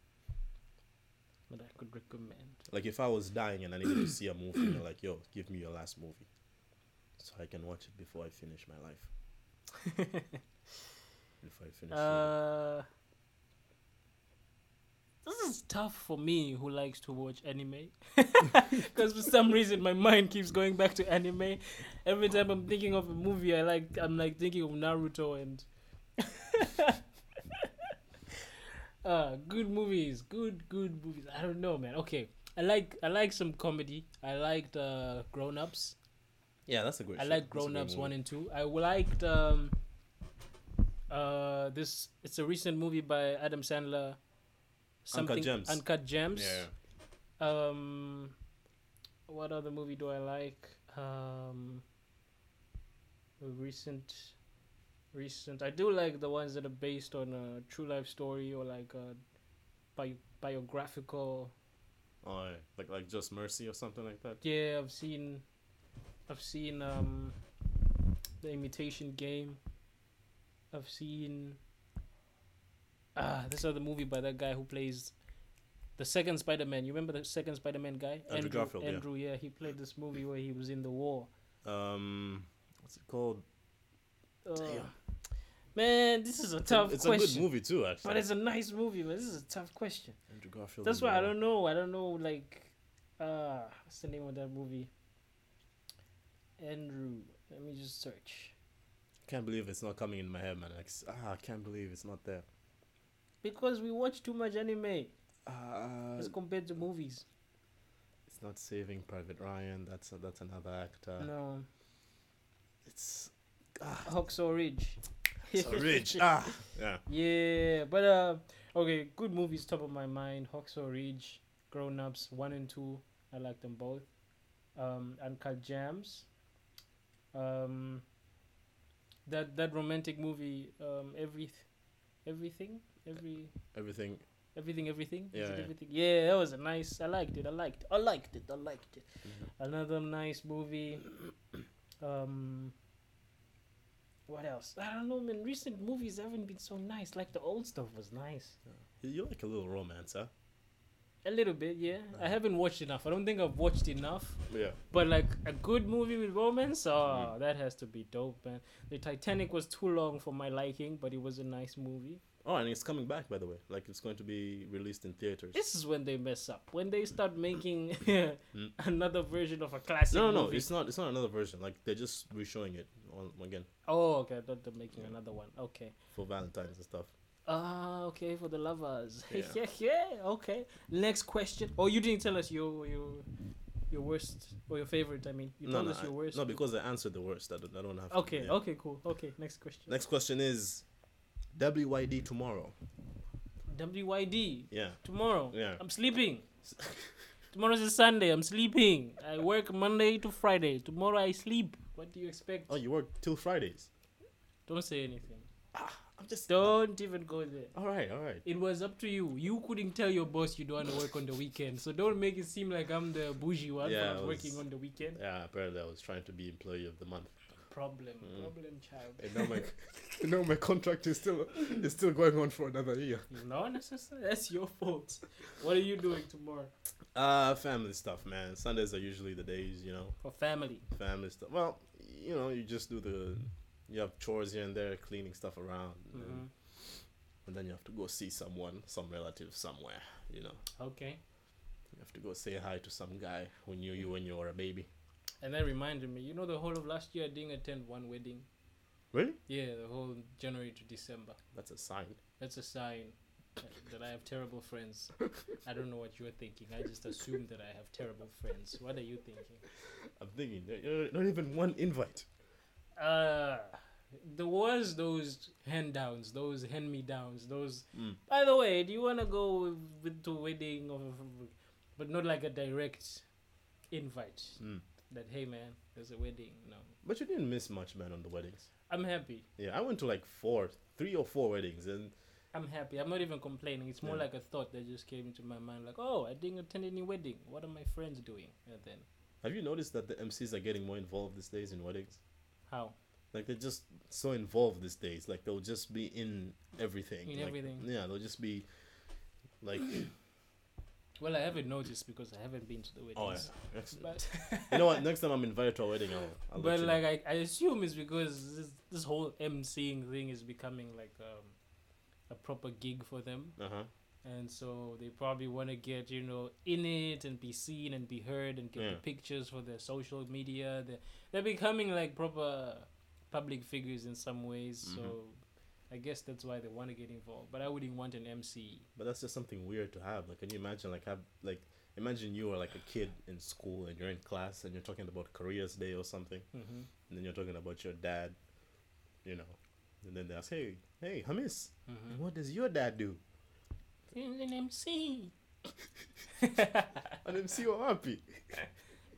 that I could recommend. Like if I was dying and I needed to see a movie, you're like, yo, give me your last movie, so I can watch it before I finish my life. Before I finish. it. This is tough for me who likes to watch anime because for some reason my mind keeps going back to anime. Every time I'm thinking of a movie, I like I'm like thinking of Naruto and. uh, good movies, good good movies. I don't know, man. Okay, I like I like some comedy. I liked uh, Grown Ups. yeah, that's a great. I show. like grown-ups one and two. I liked um uh this it's a recent movie by Adam Sandler. Something Gems. Uncut Gems. Yeah. Um what other movie do I like? Um recent recent. I do like the ones that are based on a true life story or like a bi- biographical. Oh, like like Just Mercy or something like that. Yeah, I've seen, I've seen um, the Imitation Game. I've seen. Ah, this other movie by that guy who plays the second Spider-Man. You remember the second Spider-Man guy? Andrew Garfield, yeah. Andrew, yeah. He played this movie where he was in the war. Um, what's it called? Uh, Damn. man, this is a It's, a, tough it's a good movie too, actually. But it's a nice movie, man. This is a tough question. Andrew Garfield. That's why I don't know. I don't know, like, uh, what's the name of that movie? Andrew. Let me just search. Can't believe it's not coming in my head, man. Like, ah, I can't believe it's not there. Because we watch too much anime Uh, as compared to movies. it's not Saving Private Ryan. That's a, that's another actor. no. It's ah, Hacksaw Ridge. so rich. ah, yeah. Yeah, but uh, okay, good movies top of my mind. Hacksaw Ridge, Grown Ups one and two. I like them both. Um, Uncut Gems. Um, that that romantic movie. Um, every, everything, every, Everything. everything, everything. Yeah, it yeah. everything. Yeah, that was a nice. I liked it. I liked. It, I liked it. I liked it. Mhm. Another nice movie. Um. What else? I don't know, man. Recent movies haven't been so nice. Like the old stuff was nice. You- You like a little romance, huh? A little bit, yeah. I Uh-huh. haven't watched enough. I don't think I've watched enough. Yeah. But like a good movie with romance, oh, Mm. that has to be dope, man. The Titanic was too long for my liking, but it was a nice movie. Oh, and it's coming back, by the way. Like it's going to be released in theaters. This is when they mess up. When they start making Mm. another version of a classic no, no, movie. It's not. It's not another version. Like they're just reshowing it on, again Oh, okay. I thought they're making Yeah. another one. Okay. for Valentine's and stuff. Ah, okay, for the lovers. Yeah. Yeah. yeah, okay. Next question. Oh, you didn't tell us your your your worst or your favorite. I mean, you no, told no, us your I- worst. no, because I answered the worst. I don't, I don't have. to, Okay, yeah. okay, cool. Okay, next question. Next question is, WYD tomorrow. WYD Yeah. tomorrow. Yeah. I'm sleeping. Tomorrow's a Sunday. I'm sleeping. I work Monday to Friday. Tomorrow I sleep. What do you expect? Oh, you work till Fridays. Don't say anything. Ah, I'm just. Don't even go there. All right, all right. It was up to you. You couldn't tell your boss you don't want to work on the weekend. So don't make it seem like I'm the bougie one Yeah, for I working on the weekend. Yeah, apparently I was trying to be employee of the month. Problem, Mm. problem, child. And now my, and now my contract is still is still going on for another year. No, necessarily. That's your fault. What are you doing tomorrow Uh, family stuff, man. Sundays are usually the days, you know, for family? family stuff. Well, you know, you just do the, you have chores here and there, cleaning stuff around, and, Mhm. and then you have to go see someone, some relative somewhere. You know, Okay. you have to go say hi to some guy who knew you when you were a baby. And that reminded me. You know, the whole of last year I didn't attend one wedding. Really? Yeah, the whole January to December. That's a sign. That's a sign that- I have terrible friends. I don't know what you're thinking. I just assume that I have terrible friends. What are you thinking? I'm thinking, uh, not even one invite. Uh, there was those hand downs, those hand me downs, those. Mm. By the way, do you want to go with, with to wedding of, but not like a direct invite Mm. That hey man, there's a wedding. No, But you didn't miss much, man, on the weddings. I'm happy. Yeah, I went to like four, three or four weddings, and I'm happy. I'm not even complaining. It's more Yeah. like a thought that just came into my mind. Like, oh, I didn't attend any wedding. What are my friends doing? And then have you noticed that the MCs are getting more involved these days in weddings? how? Like they're just so involved these days. Like they'll just be in everything. In Like, everything. Yeah, they'll just be like, Well, I haven't noticed because I haven't been to the oh weddings. yeah. Excellent. But you know what? Next time I'm invited to a wedding, I'll. I'll but like. I, I assume it's because this, this whole MCing thing is becoming like um, a proper gig for them, Uh huh. and so they probably want to get you know in it and be seen and be heard and get Yeah. the pictures for their social media. They're, they're becoming like proper public figures in some ways. So Mhm. I guess that's why they want to get involved. But I wouldn't want an MC. But that's just something weird to have. Like, can you imagine? Like, have like imagine you are like a kid in school and you're in class and you're talking about careers day or something, Mm-hmm. and then you're talking about your dad. You know, and then they ask, "Hey, hey, Hamis, Mm-hmm. what does your dad do?" He's an MC. And MC wapi?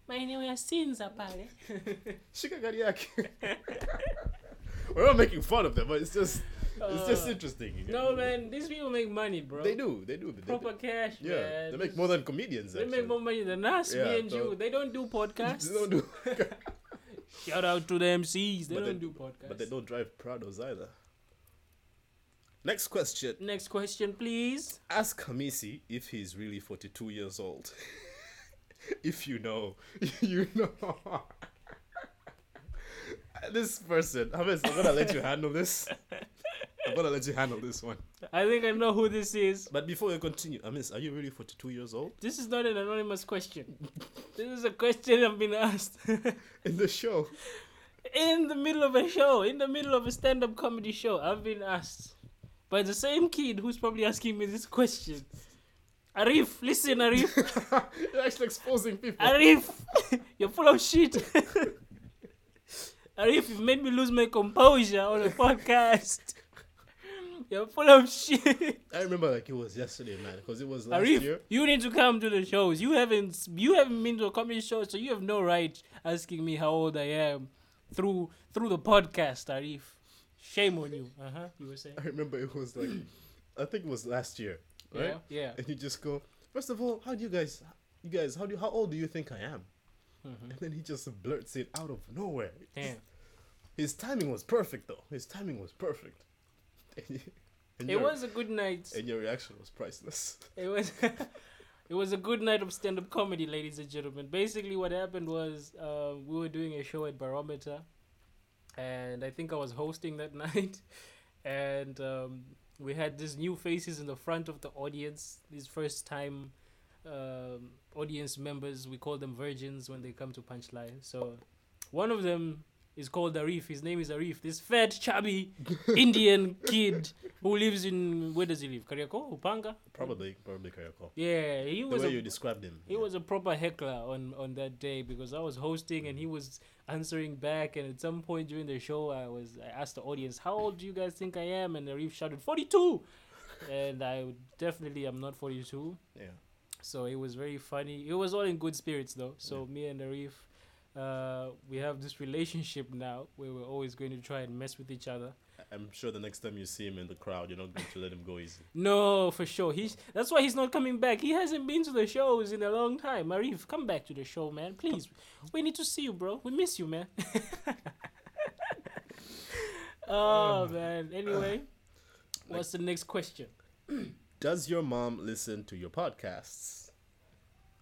maeneo ya Sinza pale. Shika gari yake. We're not making fun of them, but it's just it's just Uh, interesting. No man, these people make money, bro. They do, they do. They, proper cash. yeah, man. they make more than comedians. They actually. make more money than us, Yeah, me and so- you. They don't do podcasts. They don't do, Shout out to the MCs. They But they- don't do podcasts. but they don't drive Prados either. Next question. Next question, please. Ask Hamisi if he's really 42 years old. if you know, you know. this person, Hamis, I'm gonna let you handle this. I'm gonna let you handle this one. I think I know who this is. But before we continue, Hamis, are you really 42 years old? This is not an anonymous question. this is a question I've been asked In the show. in the middle of a show, in the middle of a stand-up comedy show. I've been asked by the same kid who's probably asking me this question. Arif, listen, Arif. You're actually exposing people. Arif, you're full of shit. Arif, you've made me lose my composure on a podcast. You're full of shit. I remember like it was yesterday, man, because it was last Arif, year. you need to come to the shows. You haven't you haven't been to a comedy show, so you have no right asking me how old I am through through the podcast, Arif. Shame on you. Uh huh. You were saying. I remember it was like, I think it was last year, right? Yeah. Yeah. And you just go, first of all, how do you guys, you guys, how do you, how old do you think I am? Mhm. And then he just blurts it out of nowhere. Damn. His timing was perfect, though. His timing was perfect. And, you, and It your, was a good night. and your reaction was priceless. It was it was a good night of stand up comedy, ladies and gentlemen. Basically, what happened was uh, we were doing a show at Barometer, and I think I was hosting that night, and um, we had these new faces in the front of the audience. These first time um, audience members, we call them virgins when they come to Punchline. So one of them is called Arif. His name is Arif. This fat, chubby Indian kid who lives in where does he live? Kariakoo, Upanga. Probably, probably Kayako. Yeah, he The was way a, you described him. he yeah. was a proper heckler on on that day because I was hosting and he mm. was answering back. And at some point during the show, I was I asked the audience, "How old do you guys think I am?" And Arif shouted, "42," and I definitely am not 42. Yeah. So it was very funny. It was all in good spirits though. So me and Arif, uh, we have this relationship now where we're always going to try and mess with each other. I'm sure the next time you see him in the crowd, you're not going to let him go easy. No, for sure. He's that's why he's not coming back. He hasn't been to the shows in a long time. Arif, come back to the show, man. Please. We need to see you, bro. We miss you, man. oh man. Anyway, what's the next question? Does your mom listen to your podcasts?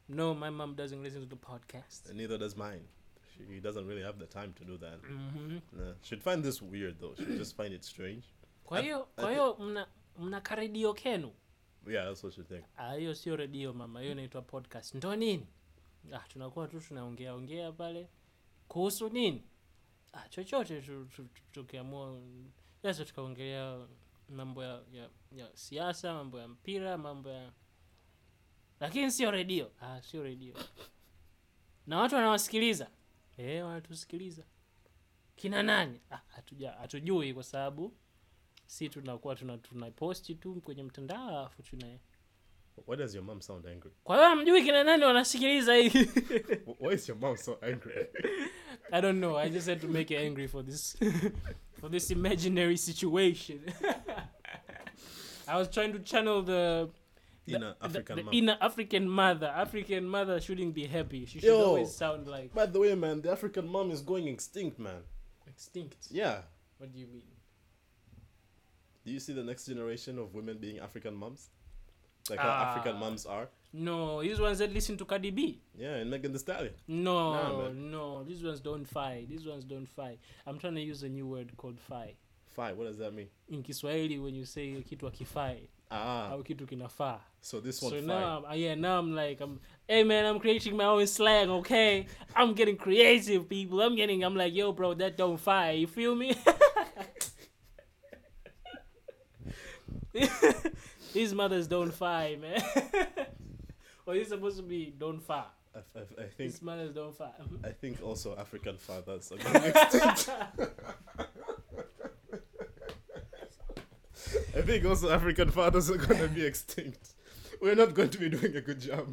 No, my mom doesn't listen to the podcast. And neither does mine. She doesn't really have the time to do that. Mhm. Nah. She'd find this weird though. She'd just find it strange. Kwa hiyo kwa hiyo mna mna karedio kenu? Yeah, that's what she'd think. Ah, hiyo sio redio mama, hiyo inaitwa podcast. Ndo nini? Ah, tunakuwa tu tunaongea ongea pale kuhusu nini? Ah, chochote tu- tu- tu- tukiamua yes, tukaongelea mambo ya, ya, ya siasa, mambo ya mpira, mambo ya lakini sio redio. Ah, sio redio. Na watu wanawasikiliza. Eh, wanatusikiliza. Kina nani? Ah, hatuja hatujui kwa sababu si tunakuwa tuna tunaposti tu kwenye mtandao alafu tuna Why does your mom sound angry? kwa hiyo hamjui kina nani wanasikiliza hii Why is your mom so angry? i don't know i just had to make her angry for this for this imaginary situation i was trying to channel the, Inner the- African the mom. inner african mother african mother shouldn't be happy she should Yo. always sound like By the way, man, the African mom is going extinct, man. extinct Yeah. what do you mean Do you see the next generation of women being African moms? Like how Ah. African moms are? no these ones that listen to Cardi B Yeah, and Megan Thee Stallion. no Nah, no these ones don't fight these ones don't fight i'm trying to use a new word called fight Five. What does that mean? in kiswahili when you say kitu akifai Ah, au kitu kinafaa. So this one so five. now I'm, uh, yeah now i'm like i'm hey man i'm creating my own slang okay? I'm getting creative people. I'm getting i'm like yo bro that don't fire you feel me? These mothers don't fire man. Or is supposed to be don't fire. I, I, I think these mothers don't fire. I think also African fathers are going extinct. I think also African fathers are going to be extinct. We're not going to be doing a good job.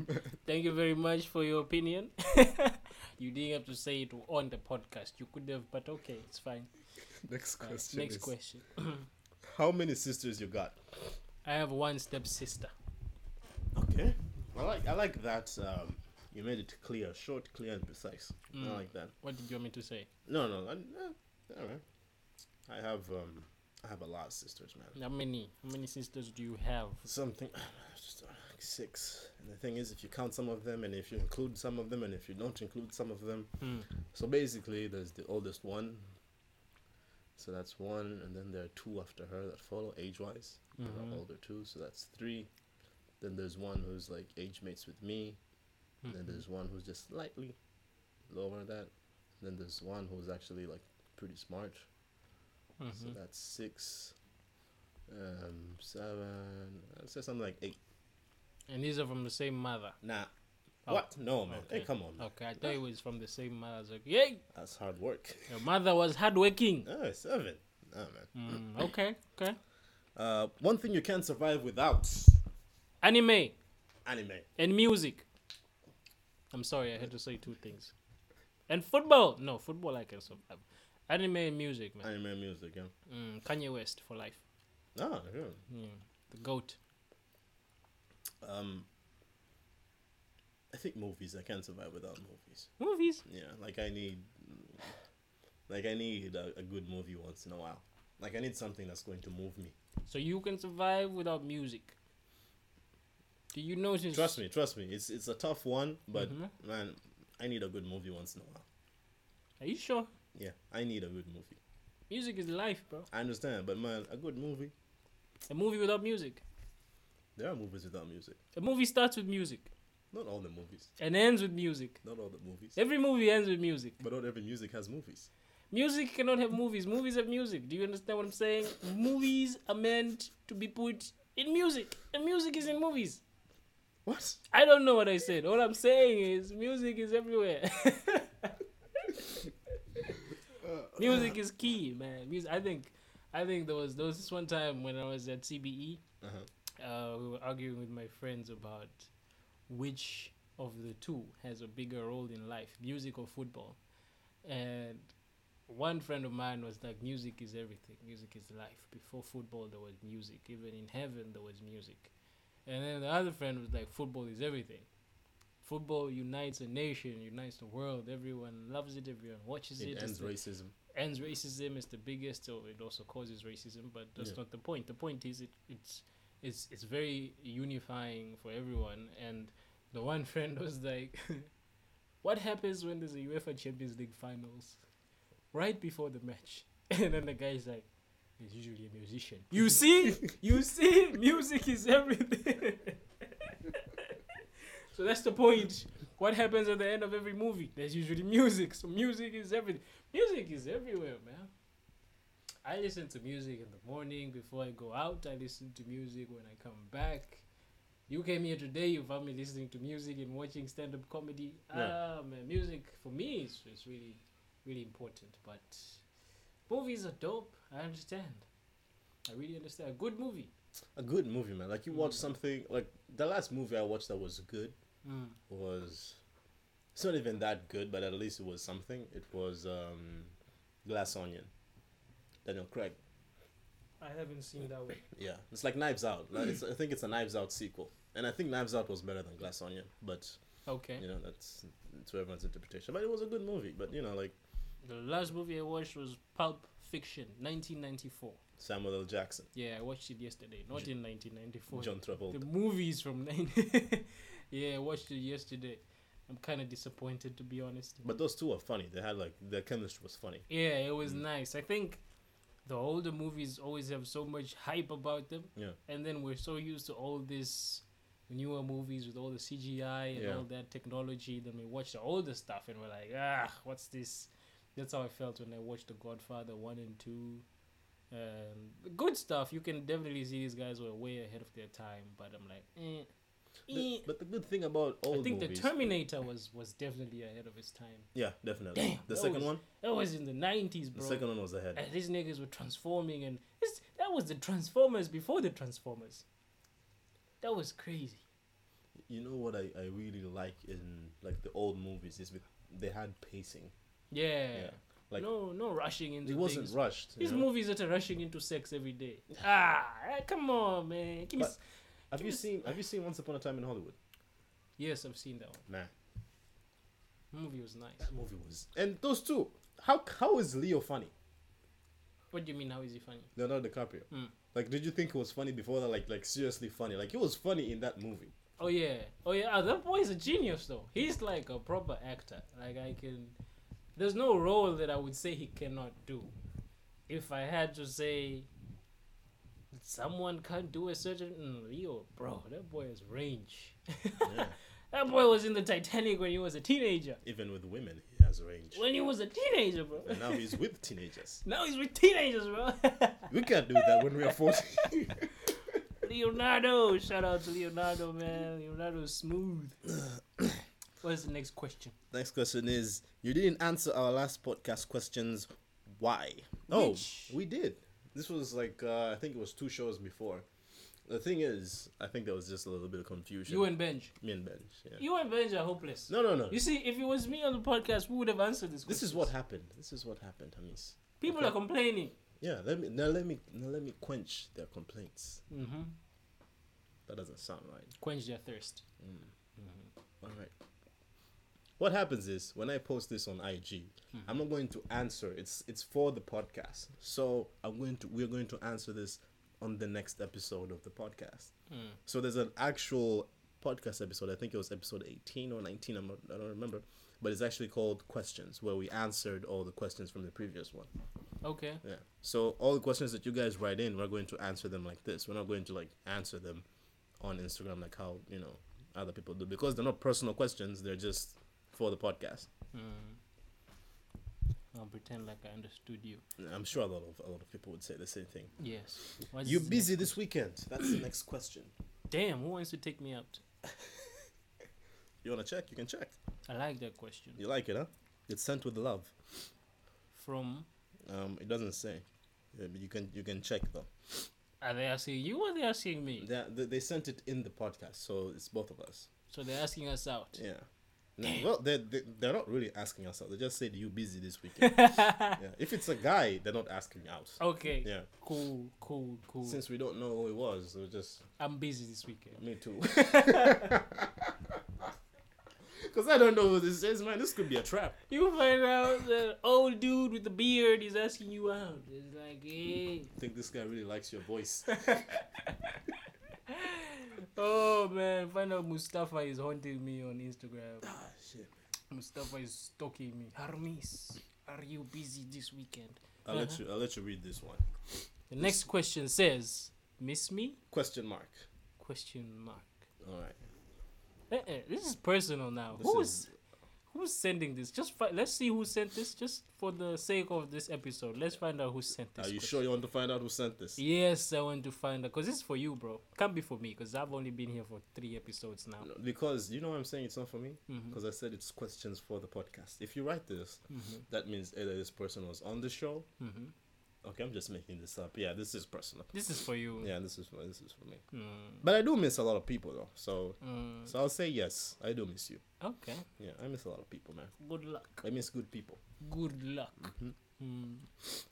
thank you very much for your opinion you didn't have to say it on the podcast you could have but okay it's fine Next Uh, question. next is, question. How many sisters you got? I have one step sister. Okay. I like I like that. Um, you made it clear, short, clear, and precise. I Mm. like that. What did you want me to say? No, no, I, eh, all right. I have um, I have a lot of sisters, man. How many? How many sisters do you have? Something, just uh, like six. And the thing is, if you count some of them, and if you include some of them, and if you don't include some of them, Hmm. so basically, there's the oldest one. So that's one, and then there are two after her that follow age-wise. Mhm. older two, so that's three. Then there's one who's like age mates with me. And then there's one who's just slightly lower than that. And then there's one who's actually like pretty smart. So Mhm. that's six, um, seven. I'd say something like eight. And these are from the same mother. Nah. Oh, what? No, man. Hey, come on. Man. Okay, I thought it was from the same mother. I was like, yay! That's hard work. Your mother was hardworking. Oh, seven. Nah, man. Mm, okay, okay. Uh, one thing you can't survive without Anime anime. and music. I'm sorry, I had to say two things. And football. No, football I can survive. Anime music, man. Anime music, yeah. Mm, Kanye West for life. Ah, yeah. Mm, the goat. Um, I think movies. I can't survive without movies. Movies. Yeah, like I need, like I need a, a good movie once in a while. Like I need something that's going to move me. So you can survive without music. Do you notice? Trust me, trust me. It's it's a tough one, but Mhm. man, I need a good movie once in a while. Are you sure? Yeah, I need a good movie. Music is life, bro. I understand, but man, a good movie. A movie without music. There are movies without music. A movie starts with music Not all the movies. and ends with music. Not all the movies. Every movie ends with music. But not every music has movies. Music cannot have movies. Movies have music. Do you understand what I'm saying? Movies are meant to be put in music, and music is in movies. What? I don't know what I said. All I'm saying is music is everywhere. music is key, man. Music. I think, I think there was there was this one time when I was at CBE. Uh-huh. Uh, we were arguing with my friends about which of the two has a bigger role in life, music or football. And one friend of mine was like, music is everything. Music is life. Before football, there was music. Even in heaven, there was music. And then the other friend was like, football is everything. Football unites a nation, unites the world. Everyone loves it. Everyone watches it. It ends racism. Ends racism is the biggest or it also causes racism but that's Yeah. not the point. The point is it it's it's it's very unifying for everyone and the one friend was like what happens when there's a UEFA Champions League finals right before the match? And then the guy's like there's usually a musician. You see? You see? Music is everything. So that's the point. What happens at the end of every movie? There's usually music so music is everything Music is everywhere, man. I listen to music in the morning before I go out. I listen to music when I come back. You came here today, you found me listening to music and watching stand up comedy. Yeah. Ah, man, music for me is, is really, really important. But movies are dope. I understand. I really understand. A good movie. A good movie, man. Like you watch Mm. something like the last movie I watched that was good Mm. was it's not even that good, but at least it was something. It was um Glass Onion. Daniel Craig. I haven't seen that one. Yeah. It's like Knives Out. Like, it's, I think it's a Knives Out sequel. And I think Knives Out was better than Glass Onion, but Okay. you know, that's to everyone's interpretation. But it was a good movie. But you know, like The last movie I watched was Pulp Fiction, 1994. Samuel L. Jackson, Yeah, I watched it yesterday. Not J- in 1994. John Travolta. The movies from 90. yeah, I watched it yesterday. I'm kind of disappointed to be honest. But those two are funny. They had like their chemistry was funny. yeah, it was Mm. nice. I think the older movies always have so much hype about them, Yeah. and then we're so used to all this newer movies with all the CGI and Yeah. all that technology. Then we watch the older stuff and we're like, ah, what's this? That's how I felt when I watched The Godfather one and two. Um, good stuff. You can definitely see these guys were way ahead of their time, but I'm like, eh. The- but the good thing about old I think movies, the Terminator was was definitely ahead of its time. yeah, definitely. Damn, the second was- one, That was in the nineties, bro. the second one was ahead. And these niggas were transforming, and that was the Transformers before the Transformers. That was crazy. You know what I, I really like in like the old movies is with they had pacing. Yeah. Yeah. Like no, no rushing into it wasn't things. rushed. These know? movies that are rushing into sex every day. Ah, eh, come on, man. Give me. But- Have you seen Have you seen Once Upon a Time in Hollywood? Yes, I've seen that one. Man, movie was nice. that movie was. And those two, how how is Leo funny? What do you mean? How is he funny? Leonardo DiCaprio. Mm. Like, did you think it was funny before that? Like, like seriously funny. Like, it was funny in that movie. Oh yeah, oh yeah. ah, that boy is a genius though. He's like a proper actor. Like I can. There's no role that I would say he cannot do. If I had to say. Someone can't do a certain Leo, bro. That boy has range. Yeah. that boy was in the Titanic when he was a teenager. Even with women, he has range. When he was a teenager, bro. And now he's with teenagers. Now he's with teenagers, bro. We can't do that when we are 40. Leonardo, shout out to Leonardo, man. Leonardo's smooth. What's the next question? Next question is You didn't answer our last podcast questions. Why? Oh, Which? we did. This was like, uh, I think it was two shows before. The thing is, I think there was just a little bit of confusion. You and Benj. Me and Benj. Yeah. You and Benj are hopeless. No, no, no. You see, if it was me on the podcast, we would have answered this. This is what happened. This is what happened, Hamis. people okay. are complaining. Yeah, let me now let me now let me quench their complaints. Mm-hmm. That doesn't sound right. Quench their thirst. All right. What happens is when I post this on IG, I'm not going to answer. It's it's for the podcast. So I'm going to we're going to answer this on the next episode of the podcast. Mm. So there's an actual podcast episode. I think it was episode 18 or 19. I'm not, I don't remember, but it's actually called Questions, where we answered all the questions from the previous one. Okay. Yeah. So all the questions that you guys write in, we're going to answer them like this. We're not going to like answer them on Instagram like how you know other people do because they're not personal questions. They're just for the podcast. Mm. I'll pretend like I understood you. I'm sure a lot of a lot of people would say the same thing. Yes. What's You the busy this weekend? That's the next question. Damn, who wants to take me out? You wanna check? You can check. I like that question. You like it, huh? It's sent with love. From Um, it doesn't say. Yeah, but you can you can check though. are they asking you or are they asking me? They, they they sent it in the podcast, so it's both of us. So they're asking us out. Yeah. No, well, they they they're not really asking us out. They just said you busy this weekend. yeah. If it's a guy, they're not asking out. Okay. Yeah. Cool, cool, cool. Since we don't know who it was, we're just I'm busy this weekend. me too. Because I don't know who this is, man. This could be a trap. You find out the old dude with the beard is asking you out. It's like, hey. I think this guy really likes your voice. Oh man, find out Mustafa is haunting me on Instagram. ah, shit. Mustafa is stalking me. Hamis, are you busy this weekend? I'll let Uh-huh. you. I'll let you read this one. The next question says, "Miss me?" Question mark. Question mark. All right. Eh, eh, this is personal now. This Who's is- who's sending this? Just fi- let's see who sent this. Just for the sake of this episode, let's find out who sent this. Are you question. sure you want to find out who sent this? Yes, I want to find out because this is for you, bro. Can't be for me because I've only been here for three episodes now. No, Because you know what I'm saying. It's not for me. Because I said it's questions for the podcast. If you write this, Mhm. that means either this person was on the show. Mhm. Okay, I'm just making this up. Yeah, this is personal. This is for you. Yeah, this is for this is for me. Mm. But I do miss a lot of people though. So Mm. so I'll say yes. I do miss you. Okay. Yeah, I miss a lot of people, man. Good luck. I miss good people. Good luck. Mhm. Mm.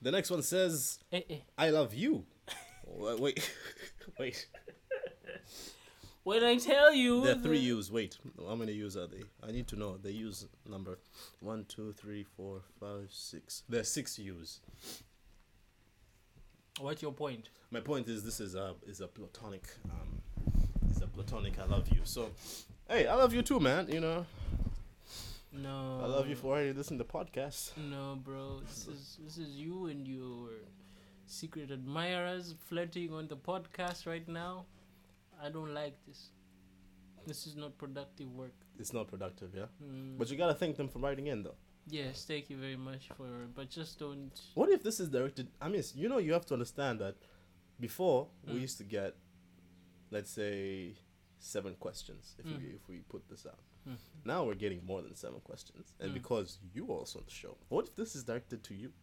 The next one says, Eh, eh. "I love you." Wa- wait, wait. When I tell you, There are three that- U's. Wait, how many U's are they? I need to know the U's number. One, two, three, four, five, six. There are six U's. What's your point? My point is, this is a is a platonic, um, is a platonic. I love you. So, hey, I love you too, man. You know, No. I love you for already listening to podcasts. No, bro. This is this is you and your secret admirers flirting on the podcast right now. I don't like this. This is not productive work. It's not productive, yeah. Mm. But you gotta thank them for writing in, though. Yes, thank you very much for. But just don't. What if this is directed? I mean, you know, you have to understand that before we Mm. used to get, let's say, seven questions if Mm. we if we put this out. Mm. Now we're getting more than seven questions, and Mm. because you also on the show, what if this is directed to you?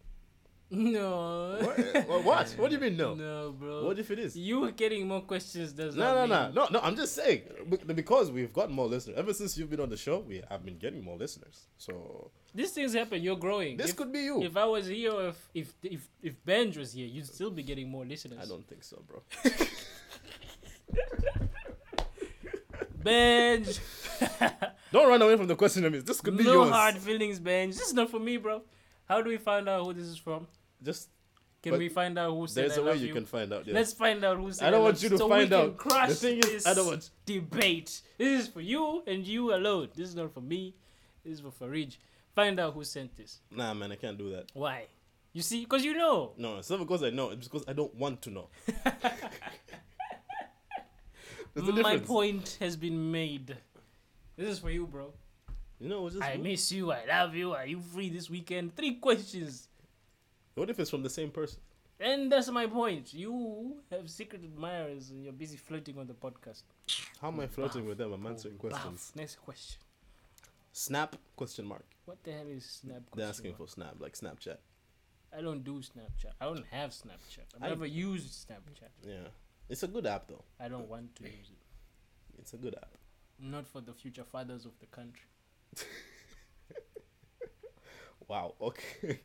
No. What? What? what? Do you mean no? No, bro. What if it is? You were getting more questions does No, not no, mean no, no, no. I'm just saying because we've got more listeners. Ever since you've been on the show, we have been getting more listeners. So These things happen. You're growing. this if, could be you. if I was here, or if if if if Benj was here, you'd still be getting more listeners. I don't think so, bro. Benj. Don't run away from the question. I mean, this could be no yours. hard feelings, Benj. This is not for me, bro. How do we find out who this is from? Just Can But we find out who said there's a way love you can find out. Yeah. Let's find out who said I don't want you to so find we can out. Crush The thing is, this I don't want- debate. This is for you and you alone. This is not for me. This is for Farij. Find out who sent this. Nah, man, I can't do that. Why? You see, because you know. No, it's not because I know. It's because I don't want to know. My point has been made. This is for you, bro. You know, I miss you. I love you. Are you free this weekend? Three questions. what if it's from the same person? And that's my point. You have secret admirers and you're busy flirting on the podcast. How am I flirting with them? I'm answering Oh, questions. Next question. Snap? Question mark. What the hell is Snap? They're asking mark? for Snap, like Snapchat. I don't do Snapchat. I don't have Snapchat. I've I- never used Snapchat. Yeah, it's a good app though. I don't want to use it. It's a good app. Not for the future fathers of the country. Wow. Okay.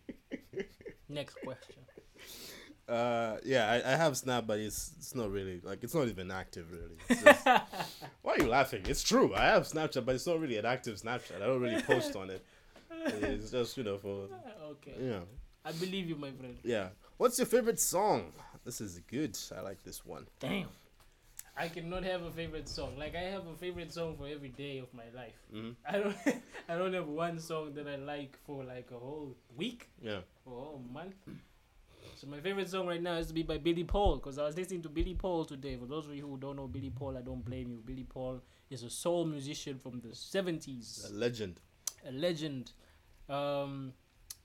Next question. Uh, yeah, I, I have Snap, but it's it's not really like it's not even active really. Just- why are you laughing? It's true. I have Snapchat, but it's not really an active Snapchat. I don't really post on it. It's just you know for okay. you know I believe you, my friend. yeah. What's your favorite song? This is good. I like this one. Damn. I cannot have a favorite song. Like I have a favorite song for every day of my life. hmm I don't I don't have one song that I like for like a whole week Yeah. or a whole month. So my favorite song right now is to be by Billy Paul because I was listening to Billy Paul today. For those of you who don't know Billy Paul, I don't blame you. Billy Paul is a soul musician from the seventies, A legend. a legend. Um,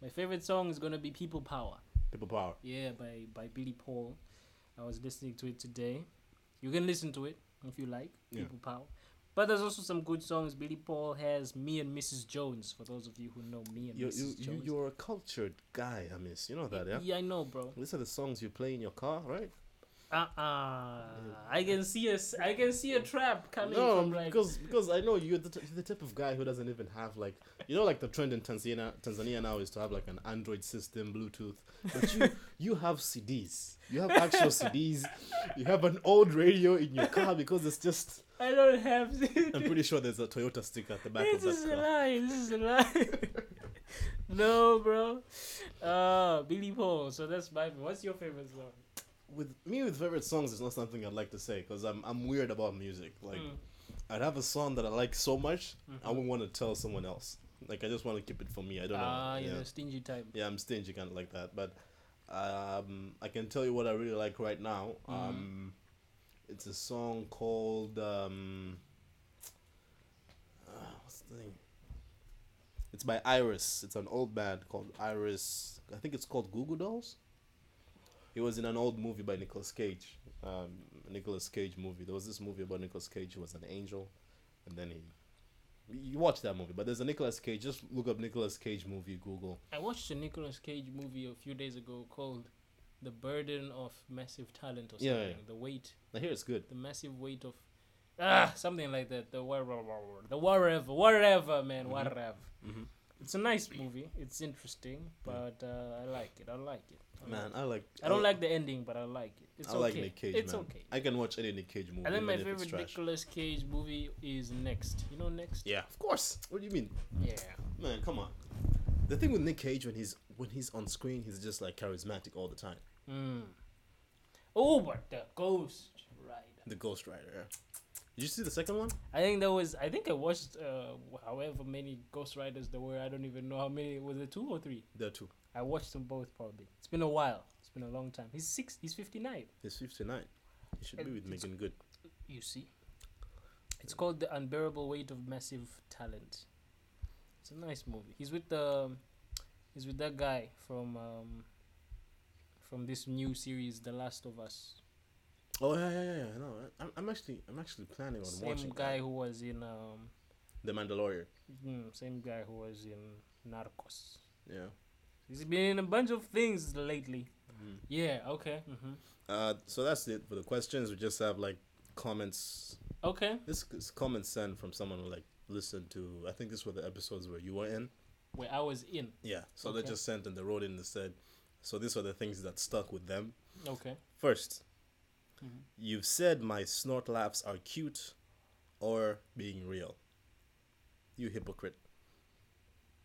my favorite song is gonna be People Power. People power. Yeah, by by Billy Paul. I was listening to it today. You can listen to it if you like. Yeah. People Power. But there's also some good songs. Billy Paul has Me and Mrs. Jones. For those of you who know Me and You Mrs. you you Jones. you're a cultured guy. I miss. You know that, yeah. yeah, I know, bro. These are the songs you play in your car, right? Uh uh I can see a I can see a trap coming No, from like because because I know you're the, t- the type of guy who doesn't even have like you know like the trend in Tanzania Tanzania now is to have like an Android system Bluetooth, but you you have CDs, you have actual CDs, you have an old radio in your car because it's just I don't have I'm pretty sure there's a Toyota sticker at the back This of that This is a lie. This is a lie. no, bro. Uh Billy Paul. So that's my what's your favorite song? With me with favorite songs is not something I'd like to say because I'm I'm weird about music. Like Mm. I'd have a song that I like so much I Mhm. wouldn't want to tell someone else. Like I just want to keep it for me. I don't know. Ah, you're yeah. the stingy type. Yeah, I'm stingy kind of like that. But um, I can tell you what I really like right now. Mhm. Um, it's a song called um, uh, what's the name? It's by Iris. It's an old band called Iris. I think it's called Goo Goo Dolls. He was in an old movie by Nicolas Cage. Um, Nicolas Cage movie. There was this movie about Nicolas Cage who was an angel, and then he. You watch that movie, but there's a Nicolas Cage. Just look up Nicolas Cage movie. Google. I watched a Nicolas Cage movie a few days ago called The Burden of Massive Talent or something. Yeah, yeah. The weight, I hear it's good. the massive weight of ah something like that. The wha- wha- wha- the whatever, whatever, man, Mhm. whatever. hmm It's a nice movie. It's interesting, but uh, I like it. I like it. I Man, like I like. I don't like the ending, but I like it. It's I okay. like Nick Cage. it's man. okay. I can watch any Nick Cage movie. And then my even if it's favorite. Nicolas Cage movie is Next. You know Next? Yeah, of course. What do you mean, Yeah. man? Come on. The thing with Nick Cage when he's when he's on screen, he's just like charismatic all the time. Mm. Oh, but the Ghost Rider. The Ghost Rider. Yeah. Did you see the second one? I think there was. I think I watched uh, however many Ghost Riders there were. I don't even know how many. Was it two or three? There are two. I watched them both. Probably. It's been a while. It's been a long time. He's six. He's fifty nine. He's fifty nine. He should be with Meagan Good. You see. It's called The Unbearable Weight of Massive Talent. It's a nice movie. He's with the. He's with that guy from. Um, from this new series, The Last of Us. Oh yeah, yeah, yeah. No, I'm, I'm actually I'm actually planning on watching Same that. guy who was in. Um, The Mandalorian. mm, same guy who was in Narcos. Yeah. He's been in a bunch of things lately. Mm-hmm. Yeah. Okay. hmm Uh, so that's it for the questions. We just have like comments. Okay. This is comments sent from someone who like listened to. I think this were the episodes where you were in. Where I was in. Yeah. So they just sent and they wrote in and said. So these are the things that stuck with them. Okay. First, Mhm. you've said my snort laughs are cute, or being real. You hypocrite.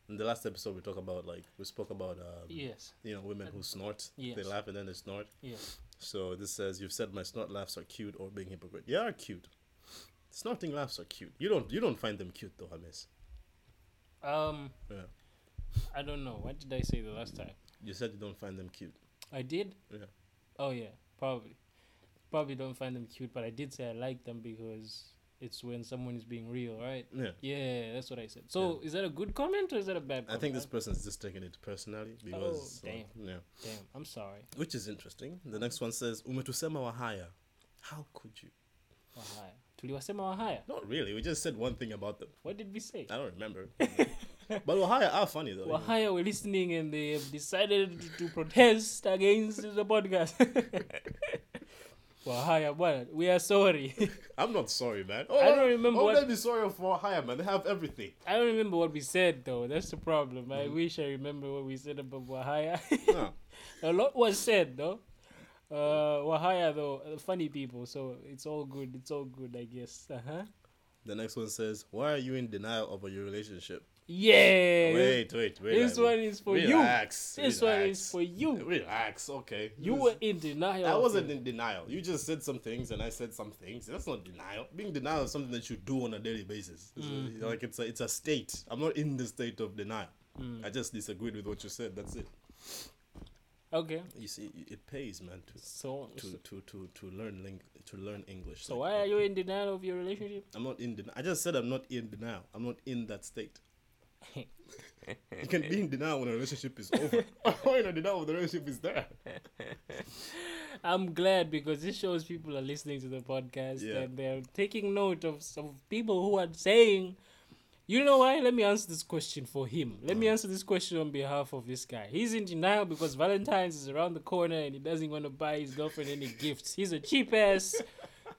In the last episode, we talked about like we spoke about um, Yes. you know women who snort. They laugh and then they snort. Yes. So this says you've said my snort laughs are cute or being hypocrite. Yeah, are cute. Snorting laughs are cute. You don't you don't find them cute though, Hamis. Um. Yeah. I don't know. What did I say the last time? You said you don't find them cute. I did. Yeah. Oh yeah. Probably. Probably don't find them cute, but I did say I like them because it's when someone is being real, right? Yeah. Yeah, that's what I said. So is that a good comment or is that a bad? I think this person's just taking it personally oh, because Oh, damn. yeah. Damn. I'm sorry. Which is interesting. The next one says umetusema wahaya. How could you? Wahaya. Tuliwasema wahaya. Not really. We just said one thing about them. What did we say? I don't remember. but wahaya are funny though. Wahaya were listening and they have decided to protest against the podcast. Wahaya, bwana, we are sorry. I'm not sorry, man. I don't remember Oh, what- let me sorry for wahaya, man. They have everything. I don't remember what we said though. That's the problem. I wish I remember what we said about Wahaya. No. A lot was said though. Uh, Wahaya though, uh, funny people, so it's all good. It's all good, I guess. Uh huh. The next one says, "Why are you in denial over your relationship?" Yeah. Wait, wait, wait. This one is for you. relax, This one is for you. Relax, okay. You were in denial. I wasn't in denial. You just said some things and I said some things. That's not denial. Being denial is something that you do on a daily basis. Mm-hmm. like it's a it's a state. I'm not in the state of denial. Mm. I just disagreed with what you said. That's it. Okay. You see, it pays, man, to So, to to to, to learn ling- to learn English. so Like, why are you in denial of your relationship? I'm not in denial. I just said I'm not in denial. I'm not in that state. You can be in denial when a relationship is over. Why in denial when the relationship is there? I'm glad because this shows people are listening to the podcast Yeah. and they're taking note of some people who are saying, you know why? Let me answer this question for him. Let me mm. answer this question on behalf of this guy. He's in denial because Valentine's is around the corner and he doesn't want to buy his girlfriend any gifts. He's a cheap ass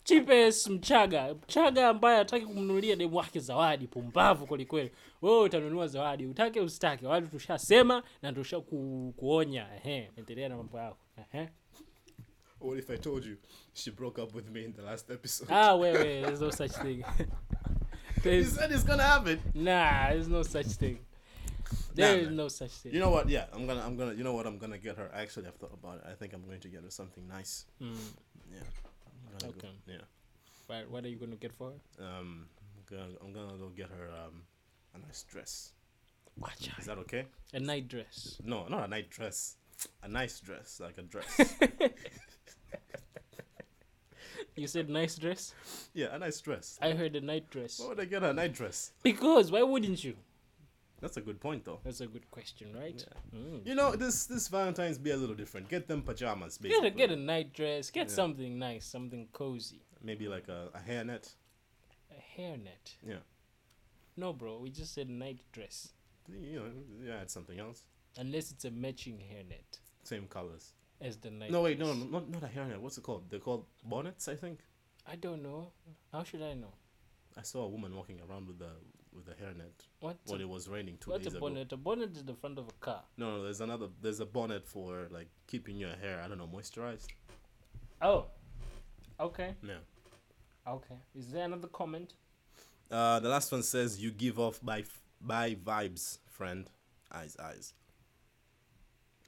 cheap ass mchaga mchaga ambaye hataki kumnunulia demu wake zawadi pumbavu kwelikweli wewe utanunua zawadi utake usitake watu tushasema na tusha ku, kuonya ehe endelea na mambo yako ehe What if I told you she broke up with me in the last episode? Ah, wait, wait. There's no such thing. there's said it's gonna happen. nah. There's no such thing. There Nah, is man. no such thing. You know what? Yeah, I'm gonna, I'm gonna. You know what? I'm gonna get her. Actually, I've thought about it. I think I'm going to get her something nice. Mm. Yeah. Gonna Okay. Go, yeah. Right. What are you gonna get for her? Um, I'm gonna, I'm gonna go get her um a nice dress. Watch Is that okay? A night dress. No, not a night dress. A nice dress, like a dress. You said nice dress. yeah, a nice dress. I heard a night dress. Why would I get her a night dress? Because why wouldn't you? That's a good point, though. That's a good question, right? Mm. You know, this this Valentine's be a little different. Get them pajamas, Get basically. a get a night dress. Get Yeah. something nice, something cozy. Maybe like a, a hairnet. A hairnet. Yeah. No, bro. We just said night dress. You know, yeah, add something else. Unless it's a matching hairnet Same colors. as the night. No, wait, no, no, not, not a hairnet. What's it called? They're called bonnets, I think. I don't know. How should I know? I saw a woman walking around with a with a hairnet What? when it was raining two What's days a ago. bonnet? A bonnet is the front of a car. No, no, there's another. There's a bonnet for like keeping your hair. I don't know, moisturized. Oh. Okay. Yeah. Okay. Is there another comment? Uh, the last one says you give off by f- by vibes, friend. Eyes, eyes.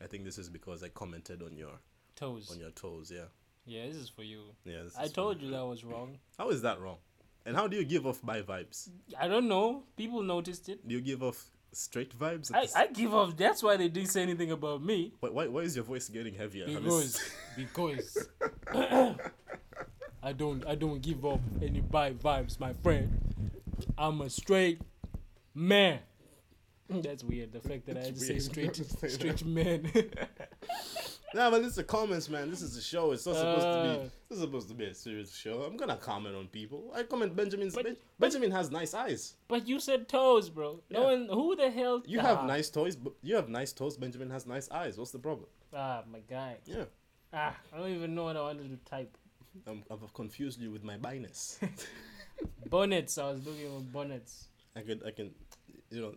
I think this is because I commented on your Toes. on your toes. Yeah. Yeah, this is for you. Yeah. this I told you that was wrong. How is that wrong? And how do you give off by vibes? I don't know. People noticed it. Do you give off straight vibes? I, I give off. That's why they didn't say anything about me. why, why, why is your voice getting heavier? Because because I don't I don't give off any bad vibes, my friend. I'm a straight man. That's weird. The fact that I had to say straight say straight man. Nah, but it's the comments, man. This is a show. It's not supposed to Uh. be. This is supposed to be a serious show. I'm gonna comment on people. I comment Benjamin's. But- Ben- Benjamin has nice eyes. But you said toes, bro. No Yeah. one. Who the hell? You ah, have nice toys, but you have nice toes. Benjamin has nice eyes. What's the problem? Ah, my guy. Yeah, Ah, I don't even know what I wanted to type. I'm, I've confused you with my biness. Bonnets. I was looking for bonnets. I could, I can, you know,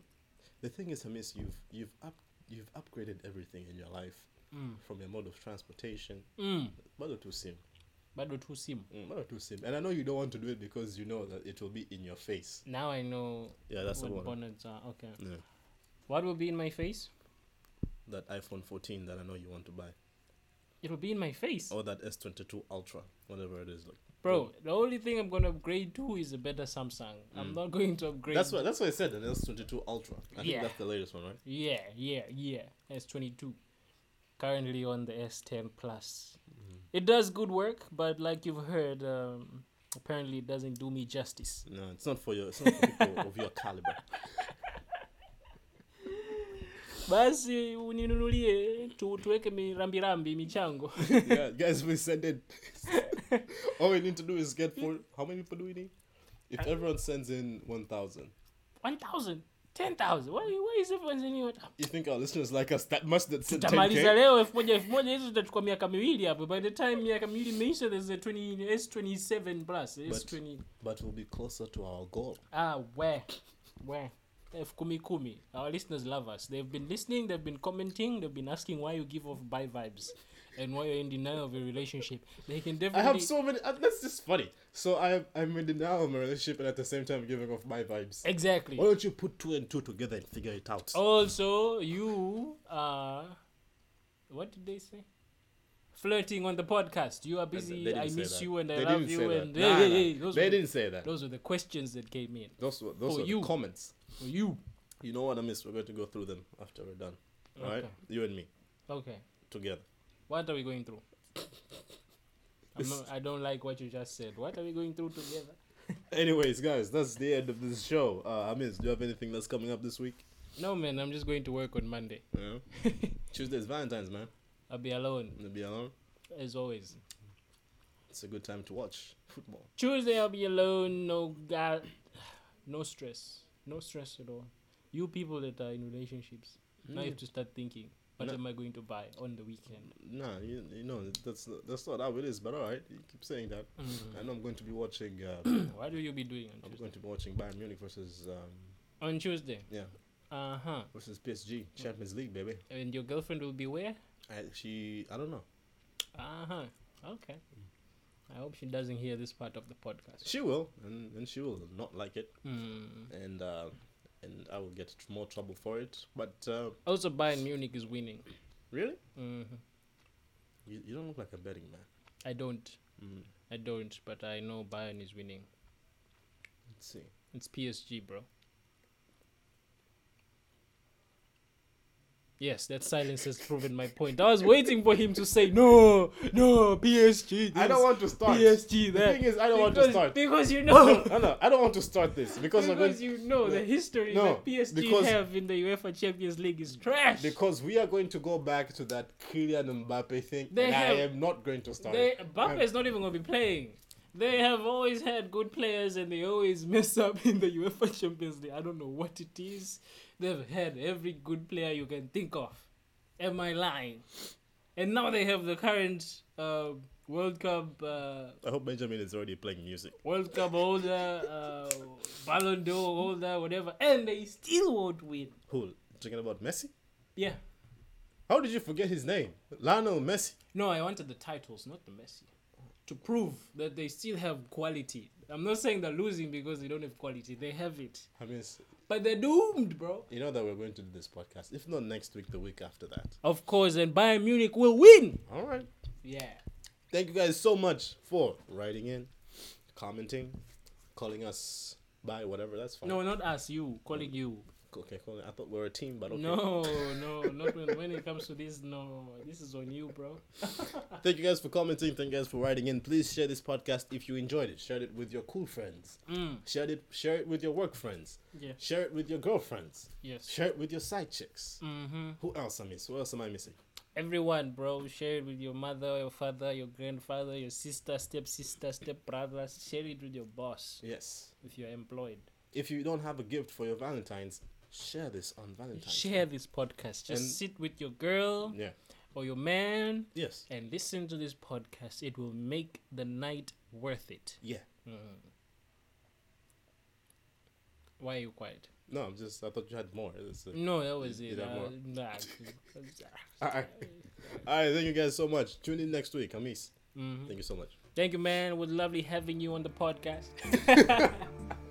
the thing is, Hamis, you've you've up you've upgraded everything in your life Mm. from your mode of transportation. Mm. Bado tu sim, Bado tu sim. mm, bado tu sim, and I know you don't want to do it because you know that it will be in your face. Now I know Yeah, that's the what one. bonnets are. Okay. Yeah. What will be in my face? That iPhone 14 that I know you want to buy, It will be in my face. or that S22 Ultra, whatever it is. Like, Bro, the only thing I'm gonna upgrade to is a better Samsung. I'm Mm. not going to upgrade. that's what that's what I said. An S22 Ultra. I think that's the latest one, right? Yeah, yeah, yeah. S22. Currently on the S10 Plus. Mm-hmm. It does good work, but like you've heard, um, apparently it doesn't do me justice. No, it's not for your. It's not for people of your caliber. Basi uninunulie tu, tuweke mirambirambi michango. yeah, guys, we send it. All we need to do is get four. How many people do we need? If everyone sends in 1,000, 1000 10000 why, why is everyone sending what? you think our listeners like us that much that tutamaliza 10K? leo elfu moja elfu moja hizo zitachukua miaka miwili hapo by the time miaka miwili imeisha there's a 20 s27 plus s20 But we'll be closer to our goal. ah where where elfu kumi kumi our listeners love us they've been listening they've been commenting they've been asking why you give off bye vibes and why you're in denial of a relationship they can definitely. I have so many. Uh, that's just funny. So I'm I'm in denial of my relationship and at the same time giving off my vibes. exactly Why don't you put two and two together and figure it out? also you are what did they say flirting on the podcast you are busy i miss that. you and i They love you and Nah, hey, hey, nah. hey, those, they were, didn't say that. those were the questions that came in Those were those For were you. the comments. for you You know what I miss? We're going to go through them after we're done. All right, Okay. you and me okay together. What are we going through not, i don't like what you just said what are we going through together Anyways, guys, that's the end of this show. Uh, Hamis. Do you have anything that's coming up this week? no man i'm just going to work on monday Yeah. Tuesday's Valentine's, man. i'll be alone You'll be alone. as always It's a good time to watch football. tuesday i'll be alone no ga- no stress no stress at all you people that are in relationships now you have to start thinking what No. am i going to buy on the weekend Nah, you, you know that's that's not how it is. But all right, you keep saying that. I know I'm going to be watching. Uh, what will you be doing on I'm tuesday going to be watching Bayern Munich versus um, on tuesday yeah uh-huh versus PSG Champions League, baby. and your girlfriend will be where I, she I don't know. Uh huh. Okay. I hope she doesn't hear this part of the podcast. She will, and, and she will not like it, Hmm. and uh, and I will get more trouble for it. But uh, Also, Bayern Munich is winning. really, hmm you, you don't look like a betting man. I don't. Mm. I don't. But I know Bayern is winning. Let's see. It's PSG, bro. Yes, that silence has proven my point. I was waiting for him to say no, no, PSG. I don't want to start. PSG. The thing is, I don't want to start. because you know. no, no, I don't want to start this because because you know the history No, that PSG because- have in the UEFA Champions League is trash. because we are going to go back to that Kylian Mbappe thing. They and I am not going to start. They. Mbappe is not even going to be playing. They have always had good players and they always mess up in the UEFA Champions League. I don't know what it is. They've had every good player you can think of. Am I lying? And now they have the current uh, World Cup uh, I hope Benjamin is already playing music. World Cup holder, uh, Ballon d'Or holder, whatever, and they still won't win. Who? Talking about Messi? Yeah. How did you forget his name? Lionel Messi. No, I wanted the titles, not the Messi. To prove that they still have quality. I'm not saying they're losing because they don't have quality. They have it. I mean, But they're doomed, bro. you know that we're going to do this podcast. If not next week, the week after that. Of course, and Bayern Munich will win. All right. Yeah. Thank you guys so much for writing in, commenting, calling us by whatever. That's fine. No, not us, you. Calling you. Okay, calling. I thought we were a team, but okay. No, no, not when, when it comes to this. No, this is on you, bro. Thank you guys for commenting. Thank you guys for writing in. Please share this podcast if you enjoyed it. Share it with your cool friends. Mm. Share it. Share it with your work friends. Yeah. Share it with your girlfriends. Yes. Share it with your side chicks. Mm-hmm. Who else I miss? Who else am I missing? Everyone, bro, share it with your mother, your father, your grandfather, your sister, stepsister, stepbrother. Share it with your boss Yes. if you're employed. If you don't have a gift for your Valentine's, share this on Valentine's. Share this podcast. Just And- sit with your girl Yeah. or your man Yes. and listen to this podcast. It will make the night worth it. Yeah. Why are you quiet? No, I'm just. I thought you had more. No, that was You it. Uh, more. nah. all right. All right. Thank you guys so much. Tune in next week. Hamis. Mhm. Thank you so much. Thank you, man. It was lovely having you on the podcast.